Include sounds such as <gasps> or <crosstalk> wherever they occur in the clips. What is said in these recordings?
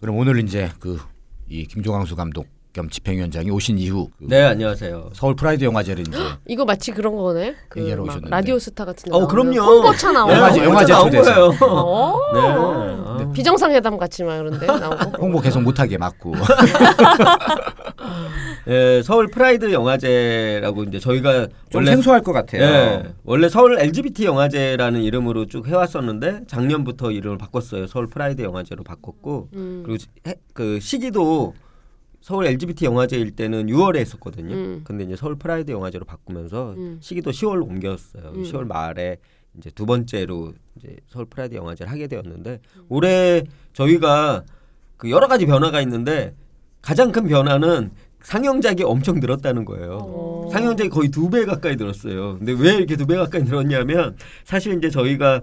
그럼 오늘 이제 그 이 김조광수 감독 겸 집행위원장이 오신 이후 그 네 안녕하세요. 서울 프라이드 영화제를 이제 <gasps> 이거 마치 그런 거네. 그 얘기하러 막 오셨는데. 라디오 스타 같은 데 어, 나오는 그럼요. 홍보차 나오고 영화제- 영화제 나온 초대해서. 거예요. 어? 네. 아. 비정상회담 같이 막 그런데 나오고. <laughs> 홍보 계속 못하게 막고 예, <laughs> 서울 프라이드 영화제라고 이제 저희가 좀 원래 생소할 것 같아요. 예, 원래 서울 LGBT 영화제라는 이름으로 쭉 해왔었는데 작년부터 이름을 바꿨어요. 서울 프라이드 영화제로 바꿨고 음. 그리고 해- 그 시기도 서울 LGBT 영화제일 때는 6월에 했었거든요. 음. 근데 이제 서울 프라이드 영화제로 바꾸면서 음. 시기도 10월로 옮겼어요. 음. 10월 말에 이제 두 번째로 이제 서울 프라이드 영화제를 하게 되었는데 올해 저희가 그 여러 가지 변화가 있는데 가장 큰 변화는 상영작이 엄청 늘었다는 거예요. 어. 상영작이 거의 두 배 가까이 늘었어요. 근데 왜 이렇게 두 배 가까이 늘었냐면 사실 이제 저희가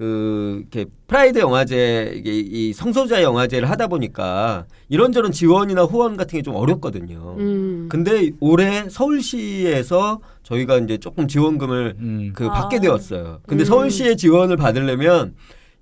그 이렇게 프라이드 영화제 이게 이 성소자 영화제를 하다 보니까 이런저런 지원이나 후원 같은 게 좀 어렵거든요. 음. 근데 올해 서울시에서 저희가 이제 조금 지원금을 음. 그 아. 받게 되었어요. 근데 음. 서울시의 지원을 받으려면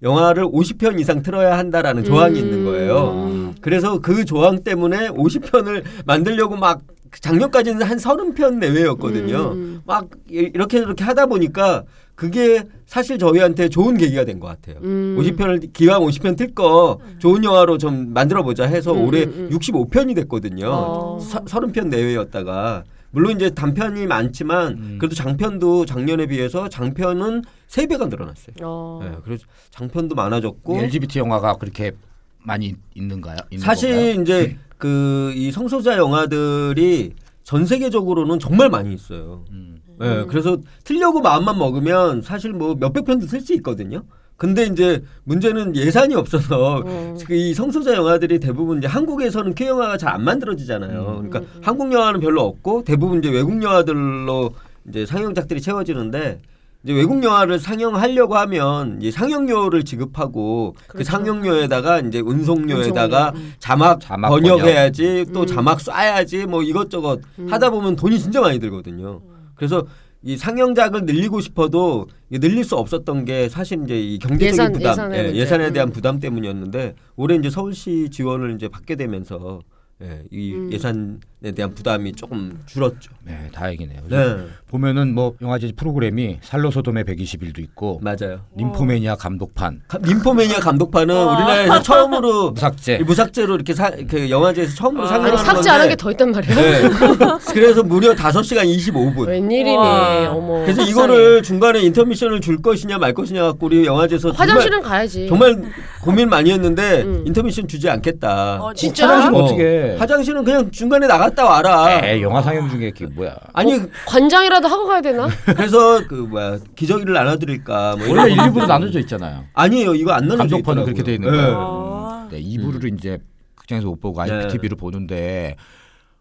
영화를 50편 이상 틀어야 한다라는 조항이 음. 있는 거예요. 음. 그래서 그 조항 때문에 50편을 만들려고 막 작년까지는 한 30편 내외였거든요. 음. 막 이- 이렇게 이렇게 하다 보니까 그게 사실 저희한테 좋은 계기가 된 것 같아요. 음. 50편을 기왕 50편 틀 거 좋은 영화로 좀 만들어 보자 해서 음, 올해 음, 음. 65편이 됐거든요. 어. 서, 30편 내외였다가 물론 이제 단편이 많지만 음. 그래도 장편도 작년에 비해서 장편은 세배가 늘어났어요. 어. 네, 그래서 장편도 많아졌고 LGBT 영화가 그렇게 많이 있는가요? 있는 사실 건가요? 이제 그 이 성소자 영화들이 전 세계적으로는 정말 많이 있어요. 음. 예, 음. 그래서 틀려고 마음만 먹으면 사실 뭐 몇백 편도 쓸 수 있거든요. 근데 이제 문제는 예산이 없어서 음. 그이 성소자 영화들이 대부분 이제 한국에서는 그 영화가 잘 안 만들어지잖아요. 음. 그러니까 음. 한국 영화는 별로 없고 대부분 이제 외국 영화들로 이제 상영작들이 채워지는데 이제 외국 영화를 상영하려고 하면 이제 상영료를 지급하고 그 그렇죠. 상영료에다가 이제 운송료에다가 운송료. 음. 자막, 자막 번역해야지 또 음. 자막 쏴야지 뭐 이것저것 음. 하다 보면 돈이 진짜 많이 들거든요. 그래서 이 상영작을 늘리고 싶어도 늘릴 수 없었던 게 사실 이제 이 경제적인 예산, 부담, 예. 예산에 대한 음. 부담 때문이었는데 올해 이제 서울시 지원을 이제 받게 되면서 예, 이 음. 예산 에 대한 부담이 조금 줄었죠. 네, 다행이네요. 네, 보면은 뭐 영화제 프로그램이 살로 소돔의 120일도 있고 맞아요. 림포메니아 감독판, 가- 림포메니아 감독판은 와. 우리나라에서 처음으로 <laughs> 무삭제. 이 무삭제로 이렇게 사, 그 영화제에서 처음으로 아. 상영하는 아니 삭제 건데 안한 게 더 있단 말이야. 네. <laughs> 그래서 무려 5시간 25분. 웬일이니? 와. 어머. 그래서. 이거를 중간에 인터미션을 줄 것이냐 말 것이냐 갖고 우리 영화제에서 화장실은 가야지. 정말, 정말 고민 많이 했는데 음. 인터미션 주지 않겠다. 어, 진짜? 화장실 어. 어떻게? 화장실은 그냥 중간에 나 갔다 와라. 에 영화 상영 중에 그게 뭐야? 아니 관장이라도 하고 가야 되나? <laughs> 그래서 그 뭐야 기저귀를 나눠드릴까 뭐 원래 이런 1, 2부로 나눠져 있잖아요. 아니에요 이거 안 나눠져 감독판은 있더라고요. 그렇게 돼 있는 네. 거예요. 아. 네, 2부를 이제 극장에서 못 보고 IPTV로 보는데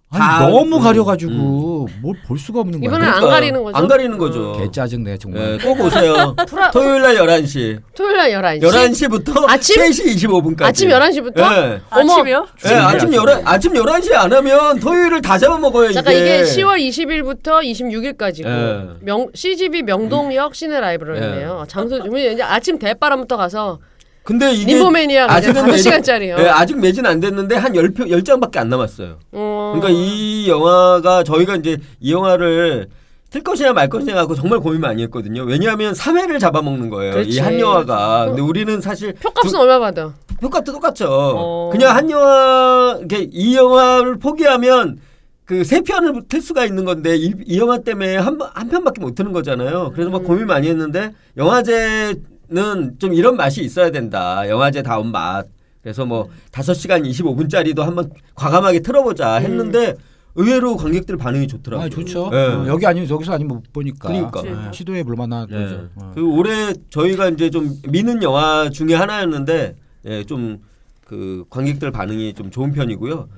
아니, 다- 너무 음, 가려가지고 뭘 볼 수가 없는 거야. 이번엔 안 그러니까 가리는 거죠? 안 가리는 거죠. 개 짜증내 정말. 네, 꼭 오세요. <laughs> 토요일 날 11시. 토요일 날 11시. 11시부터 아침? 3시 25분까지. 아침 11시부터? 네. 어머. 아침이요? 네, 아침 11 아침 11시에 안 하면 토요일을 다 잡아먹어요, 잠깐 이게. 이게 10월 20일부터 26일까지고 예. 명 CGV 명동역 시내 라이브러리네요. 장소 주문 이제 아침 대바람부터 가서 근데 이게 림보매니아가 이제 아직은 매진- 시간짜리요. 네, 아직 매진 안 됐는데 한 10표 10장밖에 안 남았어요. 어. 그러니까 이 영화가 저희가 이제 이 영화를 틀 것이냐 말 것이냐 갖고 정말 고민 많이 했거든요. 왜냐하면 3회를 잡아먹는 거예요. 이 한 영화가. 근데 우리는 사실 표값은 얼마 받아? 표값도 똑같죠. 어. 그냥 한 영화 이렇게 이 영화를 포기하면 그세 편을 틀 수가 있는 건데 이, 이 영화 때문에 한, 번- 한 편밖에 못 트는 거잖아요. 그래서 막 음. 고민 많이 했는데 영화제 는좀 이런 맛이 있어야 된다. 영화제 다운 맛. 그래서 뭐 5시간 25분짜리도 한번 과감하게 틀어보자 했는데 의외로 관객들 반응이 좋더라고요. 아 좋죠. 네. 어, 여기 아니면 여기서 아니면 못 보니까. 그러니까. 네, 시도해 볼 만한 네. 거죠. 어. 그 올해 저희가 이제 좀 미는 영화 중에 하나였는데 예, 좀 그 관객들 반응이 좀 좋은 편이고요.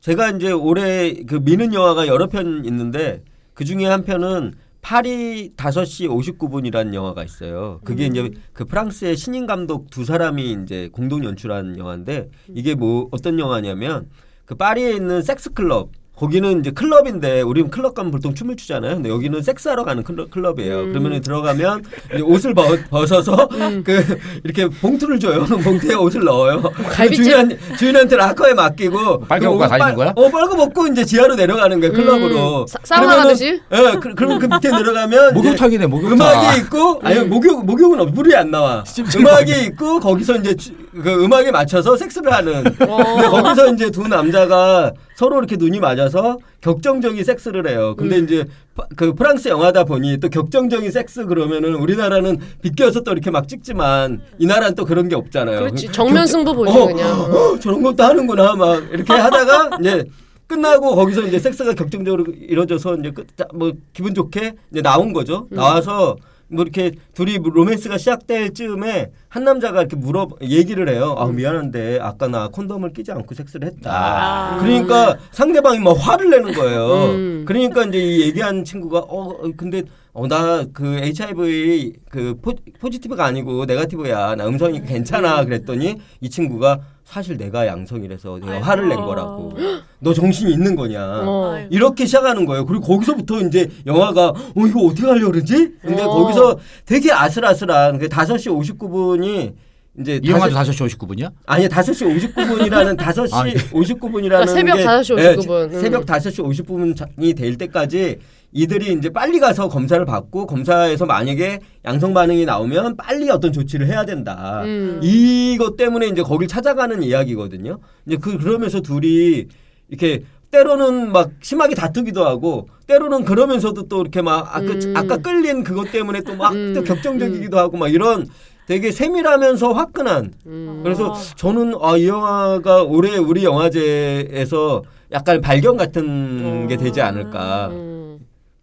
제가 이제 올해 그 미는 영화가 여러 편 있는데 그 중에 한 편은 파리 5시 59분이라는 영화가 있어요. 그게 이제 그 프랑스의 신인 감독 두 사람이 이제 공동 연출한 영화인데 이게 뭐 어떤 영화냐면 그 파리에 있는 섹스 클럽 거기는 이제 클럽인데 우리는 클럽 가면 보통 춤을 추잖아요. 근데 여기는 섹스하러 가는 클럽, 클럽이에요. 음. 그러면 들어가면 이제 옷을 벗, 벗어서 그 이렇게 봉투를 줘요. <laughs> 봉투에 옷을 넣어요. 갈비찜. 주인 주인한테 락커에 맡기고 빨개 먹고 그옷 다니는 빨- 거야? 어 빨고 먹고 이제 지하로 내려가는 거예요. 클럽으로. 음, 사- 사우나 가듯이? 예. 그, 그러면 그 밑에 내려가면 목욕탕이네 목욕탕. 음악이 있고 아니 목욕 목욕은 없 물이 안 나와. 음악이 있고 거기서 이제 주- 그 음악에 맞춰서 섹스를 하는. 근데 거기서 이제 두 남자가 서로 이렇게 눈이 맞아서 격정적인 섹스를 해요. 근데 음. 이제 파- 그 프랑스 영화다 보니 또 격정적인 섹스 그러면은 우리나라는 비껴서 또 이렇게 막 찍지만 이 나라는 또 그런 게 없잖아요. 그렇지 그 정면 승부 보지 어, 그냥. 어, 저런 것도 하는구나 막 이렇게 하다가 <laughs> 이제 끝나고 거기서 이제 섹스가 격정적으로 이루어져서 이제 끝, 자, 뭐 기분 좋게 이제 나온 거죠. 음. 나와서 뭐 이렇게 둘이 로맨스가 시작될 즈음에 한 남자가 이렇게 물어 얘기를 해요. 아 미안한데 아까 나 콘돔을 끼지 않고 섹스를 했다. 아. 그러니까 상대방이 막 화를 내는 거예요. 음. 그러니까 이제 이 얘기한 친구가 어 어, 근데 어 나 그 HIV 그 포, 포지티브가 아니고 네가티브야 나 음성이 괜찮아 그랬더니 이 친구가 사실 내가 양성이라서 내가 화를 낸 거라고 <gasps> 너 정신이 있는 거냐 어. 이렇게 시작하는 거예요 그리고 거기서부터 이제 영화가 어 이거 어떻게 하려고 그러지 근데 어. 거기서 되게 아슬아슬한 그 5시 59분이 이제 이 영화도 다섯- 5시 59분이야? 아니 5시 59분이라는 5시 아, 예. 59분이라는 그러니까 새벽 5시 59분. 음. 새벽 5시 50분이 될 때까지 이들이 이제 빨리 가서 검사를 받고 검사에서 만약에 양성 반응이 나오면 빨리 어떤 조치를 해야 된다. 음. 이것 때문에 이제 거길 찾아가는 이야기거든요. 이제 그 그러면서 둘이 이렇게 때로는 막 심하게 다투기도 하고 때로는 그러면서도 또 이렇게 막 아까, 음. 아까 끌린 그것 때문에 또 막또 음. 격정적이기도 하고 막 이런 되게 세밀하면서 화끈한 음. 그래서 저는 아, 이 영화가 올해 우리 영화제에서 약간 발견 같은 게 되지 않을까.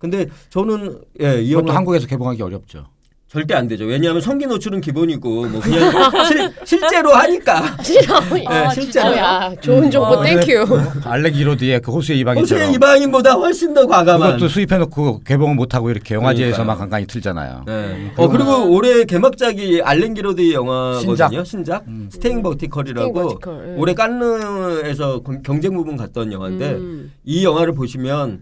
음. 근데 저는 예, 이 영화 한국에서 개봉하기 어렵죠. 절대 안 되죠. 왜냐하면 성기 노출은 기본이고 뭐 그냥 <laughs> 실, 실제로 하니까. 싫어. <laughs> 네, 실제로. 어, 야, 좋은 정보 어, 네. thank you. 알랭 기로디의 그 호수의 이방인처럼 호수의 이방인보다 훨씬 더 과감한. 그것도 수입해놓고 개봉을 못하고 이렇게 영화제에서만. 간간히 틀잖아요. 네. 어 그리고 올해 개막작이 알렌 기로드의 영화거든요. 신작. 신작. 음. 스테잉 버티컬이라고 버티컬, 예. 올해 깐느에서 경- 경쟁 부분 갔던 영화인데 음. 이 영화를 보시면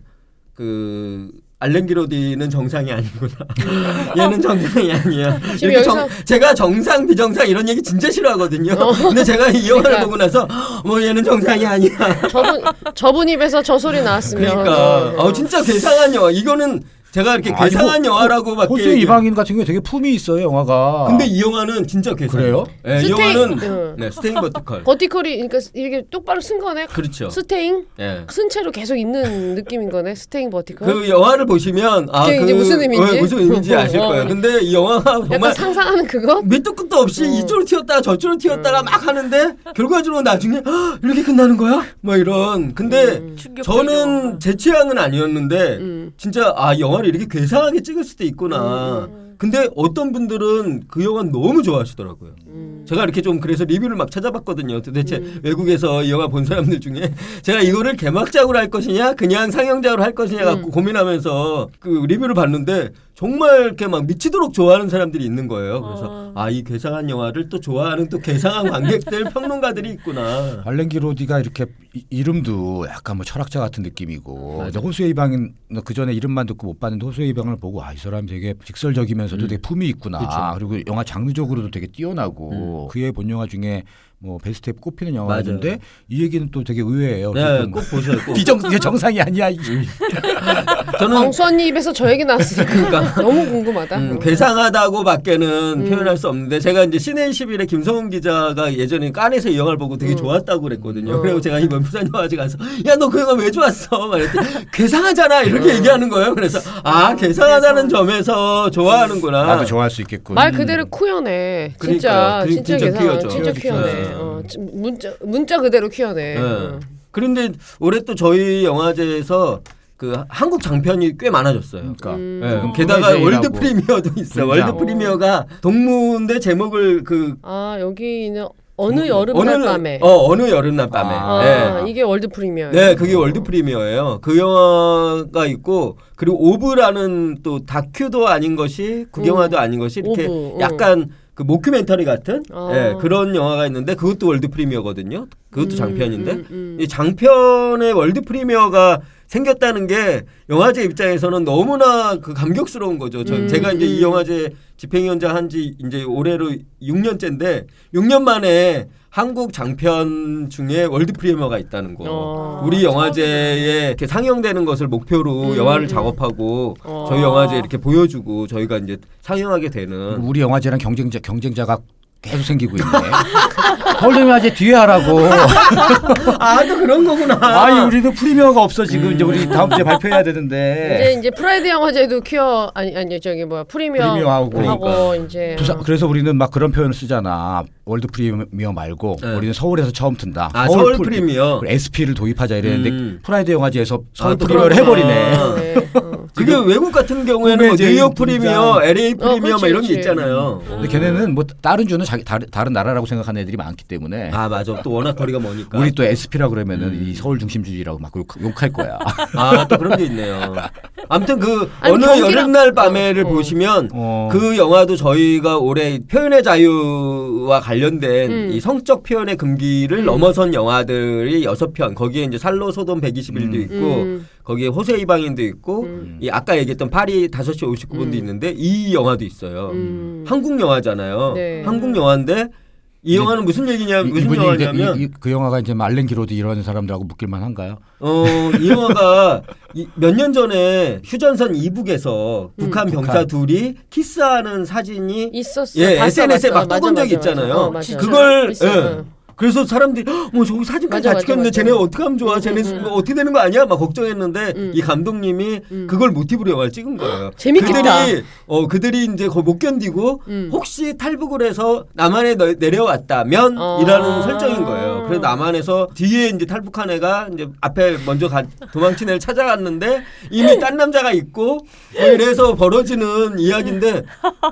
그 알렌 기로디는 정상이 아니구나. <laughs> 얘는 정상이 아니야. 지금 여기서- 정, 제가 정상 비정상 이런 얘기 진짜 싫어하거든요. 어. 근데 제가 이 영화를 그러니까. 보고 나서 뭐 얘는 정상이 아니야. 저분 저분 입에서 저 소리 나왔으면. 그러니까 어, 어, 진짜 괴상한 영화. 이거는 제가 이렇게 아니, 괴상한 호- 영화라고밖에 호수의 얘기- 이방인 같은 경우에 되게 품이 있어요 영화가. 근데 이 영화는 진짜 괴상. 그래요? 네, 이 stay- 영화는 응. 네, Staying Vertical. <laughs> vertical이 그러니까 이렇게 똑바로 선 거네. 그렇죠. staying 예. 선 채로 계속 있는 <laughs> 느낌인 거네. Staying Vertical. 그 영화를 보시면 아, 그게 그 이제 무슨 의미인지? 어, 무슨 의미인지 아실 어, 어. 거예요. 근데 이 영화가 약간 정말 상상하는 그거? 밑도 끝도 없이 어. 이쪽으로 튀었다가 저쪽으로 튀었다가 막 하는데 결과적으로 나중에 "헉, 이렇게 끝나는 거야? 뭐 이런. 근데 음. 저는 제 취향은 아니었는데 음. 진짜 아 영화 를 이렇게 괴상하게 찍을 수도 있구나. 근데 어떤 분들은 그 영화 너무 좋아하시더라고요. 음. 제가 이렇게 좀 그래서 리뷰를 막 찾아봤거든요. 도대체 외국에서 이 영화 본 사람들 중에 <laughs> 제가 이거를 개막작으로 할 것이냐, 그냥 상영작으로 할 것이냐 갖고 음. 고민하면서 그 리뷰를 봤는데 정말 이렇게 막 미치도록 좋아하는 사람들이 있는 거예요. 그래서 어. 아이 괴상한 영화를 또 좋아하는 또 괴상한 관객들 <laughs> 평론가들이 있구나. 알렌 기 로디가 이렇게 이- 이름도 약간 뭐 철학자 같은 느낌이고 호수의 이방인 그 전에 이름만 듣고 못 봤는데 호수의 이방을 보고 아 이 사람 되게 직설적이면서도 음. 되게 품이 있구나 그쵸. 그리고 영화 장르적으로도 되게 뛰어나고 그의 본 영화 중에 뭐 베스트에 꼽히는 영화인데 맞아요. 이 얘기는 또 되게 의외예요. 네, 꼭 보셔요. 꼭. 비정 이게 정상이 <laughs> 아니야. 이- 저는 광수 언니 입에서 저 얘기 나왔으니까 <laughs> 너무 궁금하다. 그러니까. 음, 괴상하다고밖에는 음. 표현할 수 없는데 제가 이제 씨네21의 김성훈 기자가 예전에 칸에서 이 영화를 보고 되게 음. 좋았다고 그랬거든요. 어. 그리고 제가 이번 부산 영화제 가서 야 너 그 영화 왜 좋았어? 말했더니 괴상하잖아 이렇게 얘기하는 거예요. 그래서 아 괴상하다는 점에서 좋아하는구나. 나도 좋아할 수 있겠군. 말 그대로 퀴어네. 진짜 그러니까요. 그- 진짜 진짜 퀴어죠. 진짜 퀴어죠. 퀴어네. 네. 어, 지- 문자 문자 그대로 퀴어네. 네. 어. 그런데 올해 또 저희 영화제에서 그 한국 장편이 꽤 많아졌어요. 그러니까 음. 예, 음. 게다가 premiere하고. world premiere도 있어요. world 분장. premiere가 두 편인데 제목을 그 아 여기는 어느 여름날 음. 어느 밤에. 어 어느 여름날 밤에. 아. 아, 예. 이게 world premiere. 네, 그게 world premiere예요. 그 영화가 있고 그리고 오브라는 또 다큐도 아닌 것이 극영화도 아닌 것이 이렇게 오브, 응. 약간 그 mockumentary 같은 어. 예, 그런 영화가 있는데 그것도 world premiere거든요. 그것도 음, 장편인데 음, 음. 이 장편의 world premiere가 생겼다는 게 영화제 입장에서는 너무나 그 감격스러운 거죠. 저 음, 제가 이제 음. 이 영화제 집행위원장 한지 이제 올해로 6년째인데 6년 만에 한국 장편 중에 월드 프리미어가 있다는 거. 어. 우리 영화제에 이렇게 상영되는 것을 목표로 음, 영화를 음. 작업하고 어. 저희 영화제 이렇게 보여주고 저희가 이제 상영하게 되는 우리 영화제랑 경쟁자 경쟁자가 계속 생기고 있네. <laughs> 서울 영화제 뒤에 하라고. <laughs> 아, 또 그런 거구나. 아니 우리도 프리미어가 없어 지금 음. 이제 우리 다음 주에 발표해야 이제 되는데. 이제 프라이드 영화제도 퀴어 아니 아니 저기 뭐야 premiere, premiere 하고. 하고 그러니까. 이제 부산, 그래서 우리는 막 그런 표현을 쓰잖아. world premiere 말고 네. 우리는 서울에서 처음 튼다. 아, 서울 premiere. SP를 도입하자 이랬는데 음. 프라이드 영화제에서 서울 아, 또 premiere를. 해버리네. 아. 네, 어. 그게 외국 같은 경우에는 뭐 뉴욕 premiere. LA premiere 그렇지, 막 이런 게. 있잖아요. 근데 걔네는 뭐 다른 주는 자기 다른, 다른 나라라고 생각하는 애들이 많기 때문에 아 맞아. 또 워낙 거리가 머니까. 우리 또 SP라 그러면은 음. 이 서울 중심주의라고 막 욕, 욕할 거야. 아 또 그런 게 있네요. 아무튼 그 아니, 어느 경기랑- 여름날 밤에를 어, 어. 보시면 어. 그 영화도 저희가 올해 표현의 자유와 관련 된 음. 이 성적 표현의 금기를 음. 넘어선 영화들이 여섯 편 거기에 이제 살로 소돔 121도 음. 있고 음. 거기에 호세 이방인도 있고 음. 이 아까 얘기했던 파리 5시 59분도 음. 있는데 이 영화도 있어요. 음. 한국 영화잖아요. 네. 한국 영화인데 이 영화는 무슨 얘기냐 이- 무슨 영화냐면 이, 이, 그 영화가 이제 말렌 기로드 이런 사람들하고 묶일만 한가요? 어, 이 영화가 몇 년 전에 휴전선 이북에서 북한 병사 북한. 둘이 키스하는 사진이 있었어. 예, 봤어, SNS에 봤어. 막 맞아, 떠돈 적이 맞아, 맞아. 있잖아요. 어, 맞아. 그걸 있어. 예. 어. 그래서 사람들이 "헉, 뭐 저기 사진까지 맞아, 다 찍혔는데. 쟤네 어떻게 하면 좋아? 음, 쟤네 음, 뭐 어떻게 되는 거 아니야? 막 걱정했는데 음. 이 감독님이 음. 그걸 모티브로 영화를 찍은 거예요. 재밌겠다. 그들이 어 그들이 이제 못 견디고 음. 혹시 탈북을 해서 남한에 너- 내려왔다면 어. 이라는 설정인 거예요. 그래서 남한에서 뒤에 이제 탈북한 애가 이제 앞에 먼저 가, 도망친 애를 찾아갔는데 이미 딴 남자가 있고 뭐 이래서 벌어지는 이야기인데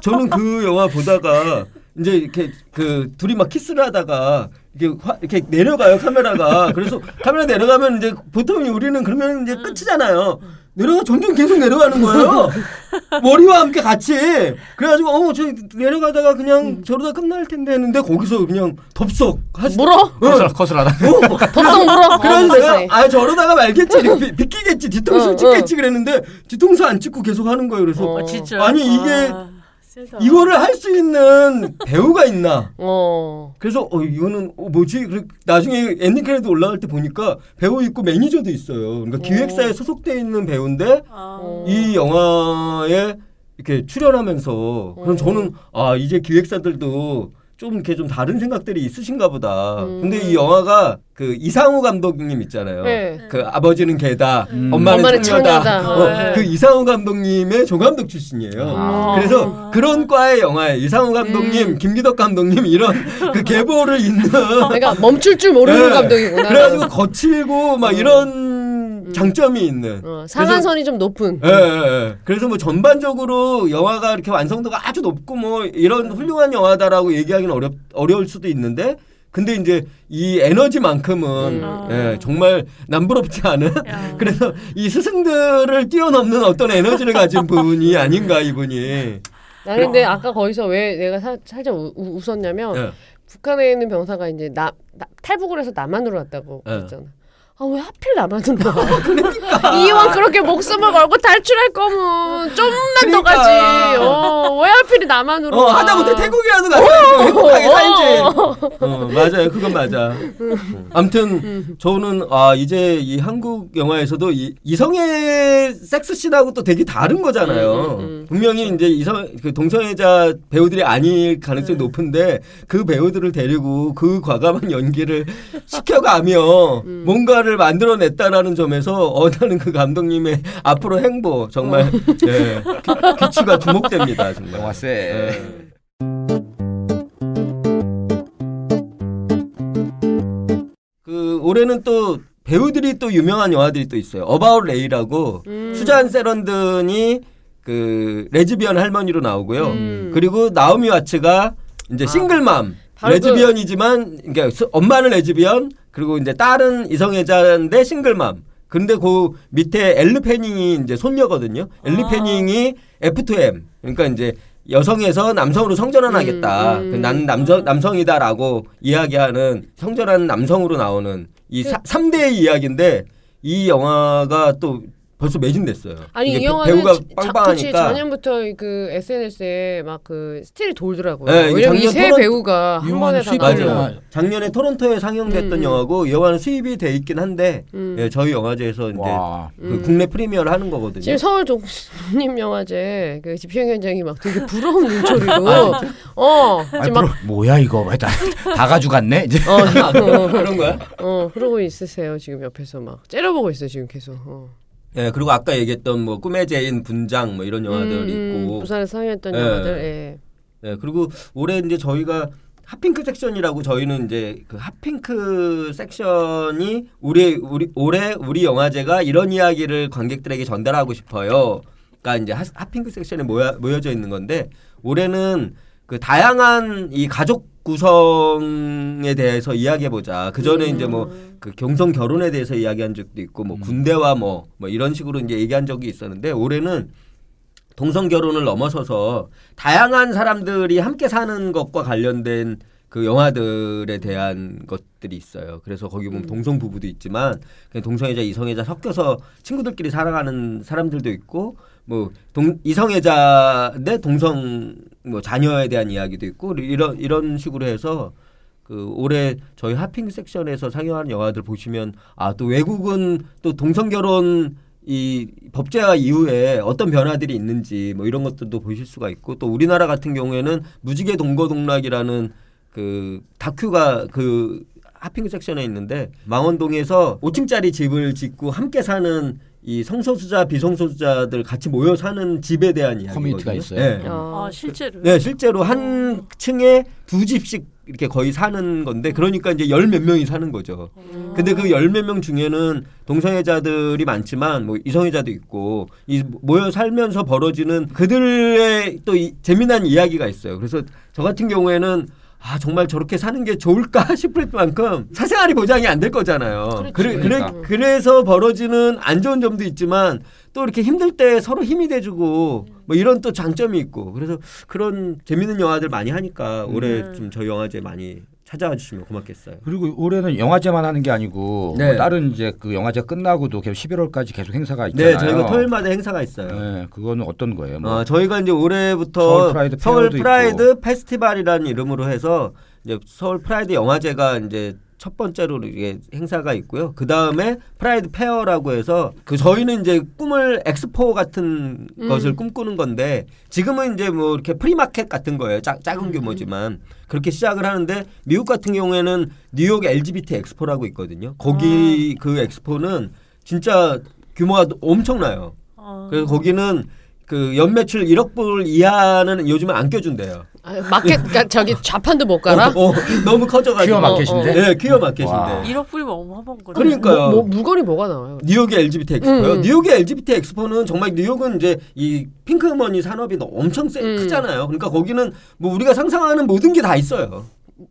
저는 그 영화 보다가 이제 이렇게 그 둘이 막 키스를 하다가 이렇게 화, 이렇게 내려가요 카메라가 그래서 카메라 내려가면 이제 보통 우리는 그러면 이제 끝이잖아요. 내려가 점점 계속 내려가는 거예요. 머리와 함께 같이. 그래가지고 어머 저 내려가다가 그냥 저러다 끝날 텐데 했는데 거기서 그냥 덥석 하시. 물어? 컷을 컷을 하다. 어. 덥석 물어? <laughs> 그래서 어, 내가 세상에. 아 저러다가 말겠지 비- 비키겠지 뒤통수 어, 찍겠지 그랬는데 뒤통수 안 찍고 계속 하는 거예요. 그래서 어. 아, 진짜. 아니 이게 아, 싫다. 이거를 할 수 있는 배우가 있나? 어. 그래서 어 이거는 어, 뭐지? 그래, 나중에 ending credit 올라갈 때 보니까 배우 있고 매니저도 있어요. 그러니까 기획사에 소속돼 있는 배우인데 아. 어. 이 영화에 이렇게 출연하면서 그럼 음. 저는 아 이제 기획사들도 좀 이렇게 좀 다른 생각들이 있으신가 보다. 음. 근데 이 영화가 그 이상우 감독님 있잖아요. 네. 그 아버지는 개다, 음. 엄마는, 엄마는 창녀다. 창녀다. 어, 네. 그 이상우 감독님의 조감독 출신이에요. 아. 그래서 그런 과의 영화에 이상우 감독님, 음. 김기덕 감독님 이런 <laughs> 그 계보를 잇는 그러니까 멈출 줄 모르는 네. 감독이구나. 그래가지고 거칠고 막 음. 이런 장점이 있는. 어, 상한선이 좀 높은. 예, 예, 예. 그래서 뭐 전반적으로 영화가 이렇게 완성도가 아주 높고 뭐 이런 훌륭한 영화다라고 얘기하기는 어렵 어려울 수도 있는데 근데 이제 이 에너지만큼은 음. 예, 정말 남부럽지 않은 야. <laughs> 그래서 이 스승들을 뛰어넘는 어떤 에너지를 가진 분이 아닌가 이분이 나는 근데 아까 거기서 왜 내가 사- 살짝 우, 우- 웃었냐면 예. 북한에 있는 병사가 이제 나, 나 탈북을 해서 남한으로 왔다고 예. 그랬잖아. 아 왜 하필 남한으로 와? <laughs> <laughs> 이왕 그렇게 목숨을 걸고 탈출할 거면 좀만 더 그러니까. 가지. 어, 왜 하필 남한으로 어, 와? 하다못해 태국이라도 가서 행복하게 어. 살지. <laughs> 어, 맞아요. 그건 맞아. 아무튼 저는 아 이제 이 한국 영화에서도 이, 이성의 섹스 씬하고 또 되게 다른 거잖아요. 음, 음, 음. 분명히 이제 이성 그 동성애자 배우들이 아닐 가능성이 높은데 그 배우들을 데리고 그 과감한 연기를 시켜가며 음. 뭔가를 만들어냈다라는 점에서 어 나는 그 감독님의 앞으로 행보 정말 예, 기- 기치가 주목됩니다 정말. 영화 세. 예. 그 올해는 또 배우들이 또 유명한 영화들이 또 있어요. About Ray라고 음. 수잔 서랜든이 그 레즈비언 할머니로 나오고요. 음. 그리고 나오미 와츠가 이제 아, 싱글맘 바로 레즈비언이지만 그러니까 수- 엄마는 레즈비언 그리고 이제 딸은 이성애자인데 싱글맘. 근데 그 밑에 엘리 패닝이 이제 손녀거든요. 엘리 아. 패닝이 F2M. 그러니까 이제 여성에서 남성으로 성전환하겠다. 음, 그 음. 나는 남성 남성이다라고 이야기하는 성전한 남성으로 나오는 이 그- 사, 3대의 이야기인데 이 영화가 또 벌써 매진됐어요. 아니 이 영화는 배우가 자- 빵빵하니까 작년부터 그 SNS에 막 그 스틸이 돌더라고요. 네, 왜냐면 이세 배우가 한이 번에 다. 맞아요. 작년에 토론토에 상영됐던 음, 음. 영화고 이 영화는 수입이 돼 있긴 한데 음. 예, 저희 영화제에서 이제 와. 그 음. 국내 프리미어를 하는 거거든요. 지금 서울 독립 영화제 그 집행 현장이 막 되게 부러운 <laughs> 눈초리로 어 아니, 지금 막 뭐야 이거 왜 다, 다 가져갔네 이제. 어, 어, 그런 거야? 어 그러고 있으세요 지금 옆에서 막 째려보고 있어요 지금 계속. 어. 예, 그리고 아까 얘기했던 뭐 꿈의 제인 분장 뭐 이런 영화들이 음, 음, 있고 부산에서 상영했던 예. 영화들. 예. 예, 그리고 올해 이제 저희가 hot pink section이라고 저희는 이제 그 hot pink section이 우리 우리 올해 우리 영화제가 이런 이야기를 관객들에게 전달하고 싶어요. 그러니까 이제 hot- hot pink section에 모여, 모여져 있는 건데 올해는 그 다양한 이 가족 구성에 대해서 이야기해 보자. 그 전에 이제 뭐 그 경성 결혼에 대해서 이야기한 적도 있고 뭐 군대와 뭐 뭐 이런 식으로 이제 얘기한 적이 있었는데 올해는 동성 결혼을 넘어서서 다양한 사람들이 함께 사는 것과 관련된 그 영화들에 대한 것들이 있어요. 그래서 거기 보면 동성 부부도 있지만 그냥 동성애자 이성애자 섞여서 친구들끼리 살아가는 사람들도 있고 뭐 동, 이성애자인데 동성 뭐 자녀에 대한 이야기도 있고 이런 이런 식으로 해서 그 올해 저희 하핑 섹션에서 상영하는 영화들 보시면 아 또 외국은 또 동성 결혼 이 법제화 이후에 어떤 변화들이 있는지 뭐 이런 것들도 보실 수가 있고 또 우리나라 같은 경우에는 무지개 동거동락이라는 그 다큐가 그 하핑 섹션에 있는데 망원동에서 5층짜리 집을 짓고 함께 사는 이 성소수자 비성소수자들 같이 모여 사는 집에 대한 이야기거든요. 커뮤니티가 있어요? 네. 어. 아 실제로. 네, 실제로 한 층에 두 집씩 이렇게 거의 사는 건데 그러니까 이제 열 몇 명이 사는 거죠. 근데 그 열 몇 명 중에는 동성애자들이 많지만 뭐 이성애자도 있고 이 모여 살면서 벌어지는 그들의 또 이 재미난 이야기가 있어요. 그래서 저 같은 경우에는 아 정말 저렇게 사는 게 좋을까 <laughs> 싶을 만큼 사생활이 보장이 안 될 거잖아요. 그렇지. 그래, 그래, 그러니까. 그래서 벌어지는 안 좋은 점도 있지만 또 이렇게 힘들 때 서로 힘이 돼주고 뭐 이런 또 장점이 있고 그래서 그런 재밌는 영화들 많이 하니까 올해 음. 좀 저희 영화제 많이 찾아와 주시면 고맙겠어요. 그리고 올해는 영화제만 하는 게 아니고 네. 뭐 다른 이제 그 영화제 끝나고도 계속 11월까지 계속 행사가 있잖아요. 네, 저희가 토요일마다 행사가 있어요. 네, 그거는 어떤 거예요? 뭐 어, 저희가 이제 올해부터 서울 프라이드 서울 프라이드 페스티벌이라는 이름으로 해서 이제 서울 프라이드 영화제가 이제 첫 번째로 이게 행사가 있고요. 그 다음에 Pride Fair라고 해서 그 저희는 이제 꿈을 엑스포 같은 음. 것을 꿈꾸는 건데 지금은 이제 뭐 이렇게 free market 같은 거예요. 작, 작은 규모지만 그렇게 시작을 하는데 미국 같은 경우에는 뉴욕 LGBT 엑스포라고 있거든요. 거기 그 엑스포는 진짜 규모가 엄청나요. 어. 그래서 거기는 그 연매출 1억 불 이하는 요즘은 안 껴준대요. 아, 마켓 그러니까 저기 좌판도 못 가라. 어, 어, 너무 커져가지고. 퀴어 마켓인데? 네, 퀴어 와. 마켓인데. 1억 불이면 어마어마한 거네. 그러니까요. 뭐, 뭐 물건이 뭐가 나와요? 뉴욕의 LGBT 엑스포요. 음. 뉴욕의 LGBT 엑스포는 정말 뉴욕은 이제 이 핑크머니 산업이 엄청 세, 음. 크잖아요. 그러니까 거기는 뭐 우리가 상상하는 모든 게 다 있어요.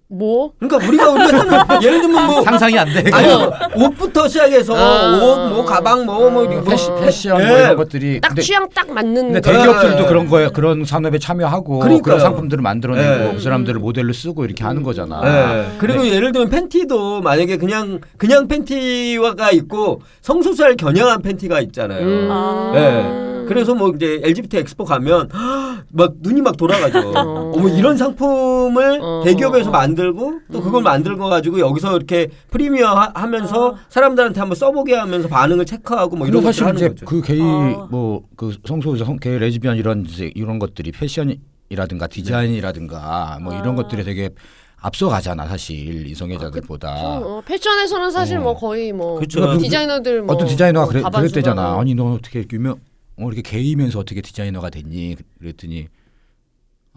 뭐? 그러니까 우리가 우리가 쓰는 <laughs> 예를 들면 뭐 상상이 안 돼. 아니 옷부터 시작해서 아. 옷, 뭐 가방, 뭐뭐 아. 패시, 뭐, 패션 예. 뭐 이런 것들이 딱 근데, 취향 딱 맞는 근데 거. 대기업들도 예. 그런 거에 그런 산업에 참여하고 그러니까요. 그런 상품들을 만들어내고 예. 그 사람들을 모델로 쓰고 이렇게 하는 거잖아. 네. 그리고 예를 들면 팬티도 만약에 그냥 그냥 팬티가 있고 성소수자를 겨냥한 팬티가 있잖아요. 음. 아. 네. 그래서 뭐 이제 LGBT 엑스포 가면 <gasps> 막 눈이 막 돌아가죠. <laughs> 어. 어머 이런 상품을 어. 대기업에서 만들고 또 그걸 만들고 가지고 여기서 이렇게 프리미어 하- 하면서 어. 사람들한테 한번 써보게 하면서 반응을 체크하고 뭐 이런 것들 사실 하는 이제 거죠. 그 게이 어. 뭐그 성소수자 성 게이 레즈비언 이런 이런 것들이 패션이라든가 디자인이라든가 뭐 이런 아. 것들이 되게 앞서가잖아 사실 이성애자들보다. 어, 패션에서는 사실 어. 뭐 거의 뭐 그쵸. 디자이너들 뭐 어떤 디자이너가 뭐 그래, 그랬대잖아. 아니 너 어떻게 이렇게 유명 어 이렇게 게이면서 어떻게 디자이너가 됐니? 그랬더니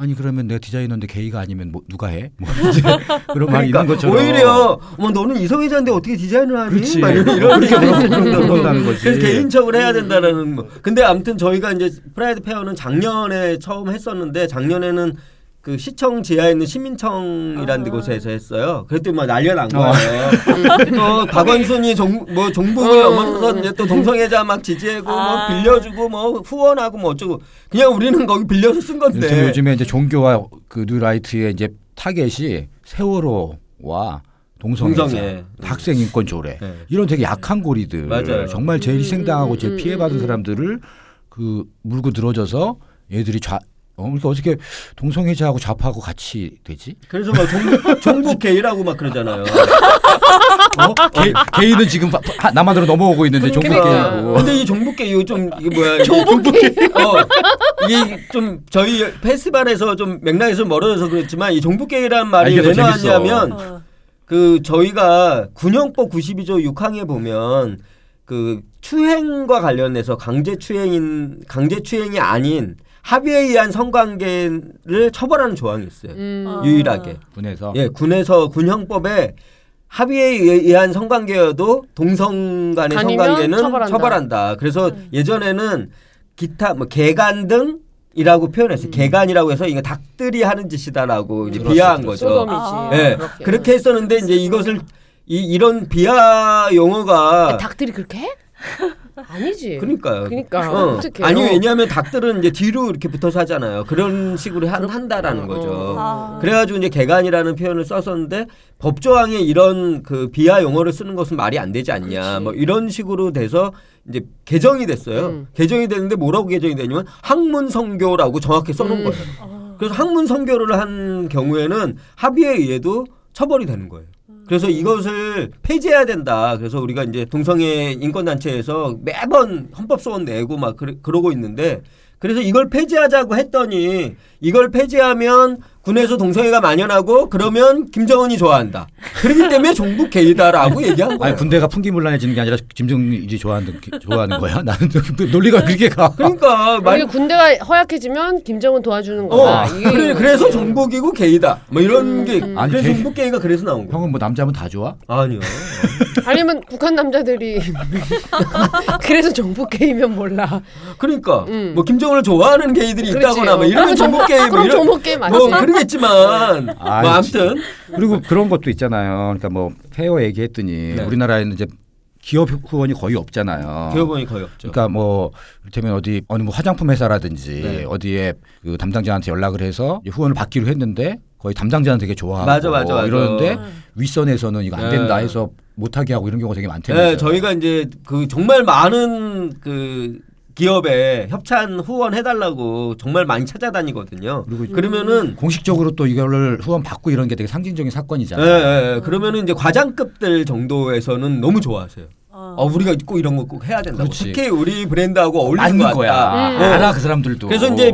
아니 그러면 내가 디자이너인데 게이가 아니면 뭐 누가 해? 뭐 <laughs> 이제 그런 말이 있는 것처럼 오히려 어머 너는 이성애자인데 어떻게 디자인을 하니? 그렇지. 막 이런, 이런. 물어본다는 거지. 그래서 개인적으로 해야 된다라는 뭐. 근데 아무튼 저희가 이제 Pride Fair는 작년에 처음 했었는데 작년에는 그그 시청 지하에 있는 시민청이라는 아. 곳에서 했어요. 그랬더니 막 난리가 난 거예요. 또 박원순이 종, 뭐 종북을 어. 넘어서서 이제 또 동성애자 막 지지하고 아. 뭐 빌려주고 뭐 후원하고 뭐 어쩌고 그냥 우리는 거기 빌려서 쓴 건데. 요즘 요즘에 이제 종교와 그 뉴라이트의 이제 타겟이 세월호와 동성애자, 동성애. 학생 인권 조례 네. 이런 되게 약한 고리들 맞아요. 정말 제일 음, 희생당하고 음, 제일 음, 피해받은 음. 사람들을 그 물고 늘어져서 얘들이 좌 어, 그러니까 어떻게 동성애자하고 좌파하고 같이 되지? 그래서 막 종북, <laughs> 종북 게이라고 막 그러잖아요. 어? 게, 게이는 지금 바- 하- 남한으로 넘어오고 있는데 종북 그러니까. 게이고. 근데 이 종북 게이 좀 이게 뭐야? 종북 게이. 어. 이게 좀 저희 페스티벌에서 좀 맥락에서 멀어져서 그렇지만 이 종북 게이라는 말이 아, 왜. 나왔냐면 어. 그 저희가 군형법 92조 6항에 보면 그 추행과 관련해서 강제 추행인 강제 추행이 아닌 합의에 의한 성관계를 처벌하는 조항이 있어요. 음. 어. 유일하게. 군에서 예, 군에서 군형법에 합의에 의한 성관계여도 동성 간의 성관계는 처벌한다. 처벌한다. 그래서 예전에는 기타 뭐 개간 등이라고 표현했어요. 개간이라고 해서 이거 닭들이 하는 짓이다라고 이제 그렇죠, 비하한 그렇죠. 거죠. 소돔이지. 아. 예. 그렇게. 그렇게 했었는데 이제 이것을 이 이런 비하 용어가 아, 닭들이 그렇게 해? 아니지. 그러니까요. 그러니까 어. 아니 왜냐하면 닭들은 이제 뒤로 이렇게 붙어서 하잖아요. 그런 식으로 한, 한다라는 거죠. 아. 그래가지고 이제 개간이라는 표현을 썼었는데 법조항에 이런 그 비하 용어를 쓰는 것은 말이 안 되지 않냐. 그렇지. 뭐 이런 식으로 돼서 이제 개정이 됐어요. 음. 개정이 됐는데 뭐라고 개정이 되냐면 학문성교라고 정확히 써놓은 음. 거예요. 어. 그래서 학문성교를 한 경우에는 합의에 의해도 처벌이 되는 거예요. 그래서 이것을 폐지해야 된다. 그래서 우리가 이제 동성애 인권단체에서 매번 헌법소원 내고 막 그러, 그러고 있는데 그래서 이걸 폐지하자고 했더니 이걸 폐지하면 군에서 동성애가 만연하고 그러면 김정은이 좋아한다. 그렇기 때문에 종북 게이다라고 <laughs> 얘기한 거예요. 아니 군대가 풍기문란해지는 게 아니라 김정일이 좋아하는 좋아하는 거야? 나는 논리가 그렇게 가. 그러니까 말, 만약 군대가 허약해지면 김정은 도와주는 어. 이게 그래, 그래서 종북이고 게이다. 뭐 이런 게 아니, 그래서 게- 종북 게이가 그래서 나온 거예요. 형은 뭐 남자면 다 좋아? 아니요. <laughs> 아니면 북한 남자들이 <laughs> 그래서 정부 게이면 몰라. 그러니까 음. 뭐 김정은을 좋아하는 게이들이 그렇지. 있다거나 뭐 이런 그러면 종북 게이 뭐 그럼 이런 종북 게이 맞지. 뭐 그러겠지만 아이, 뭐 아무튼 그리고 그런 것도 있잖아요. 그러니까 뭐 페어 얘기했더니 네. 우리나라에는 이제 기업 후원이 거의 없잖아요. 기업원이 거의 없죠. 그러니까 뭐 이를테면 어디 어느 뭐 화장품 회사라든지 네. 어디에 그 담당자한테 연락을 해서 후원을 받기로 했는데 거의 담당자는 되게 좋아하고 맞아, 맞아, 맞아. 이러는데 음. 윗선에서는 이거 안 네. 된다 해서 못하게 하고 이런 경우가 되게 많다면서요. 네, 저희가 이제 그 정말 많은 그 기업에 협찬 후원 해달라고 정말 많이 찾아다니거든요. 그리고 그러면은 공식적으로 또 이거를 후원 받고 이런 게 되게 상징적인 예, 사건이잖아요. 예, 예. 그러면은 이제 과장급들 정도에서는 너무 좋아하세요. 어. 어, 우리가 꼭 이런 거 꼭 해야 된다고. 그렇지. 특히 우리 브랜드하고 어울리는 맞는 것 거야. 같다. 음. 알아 그 사람들도. 그래서 이제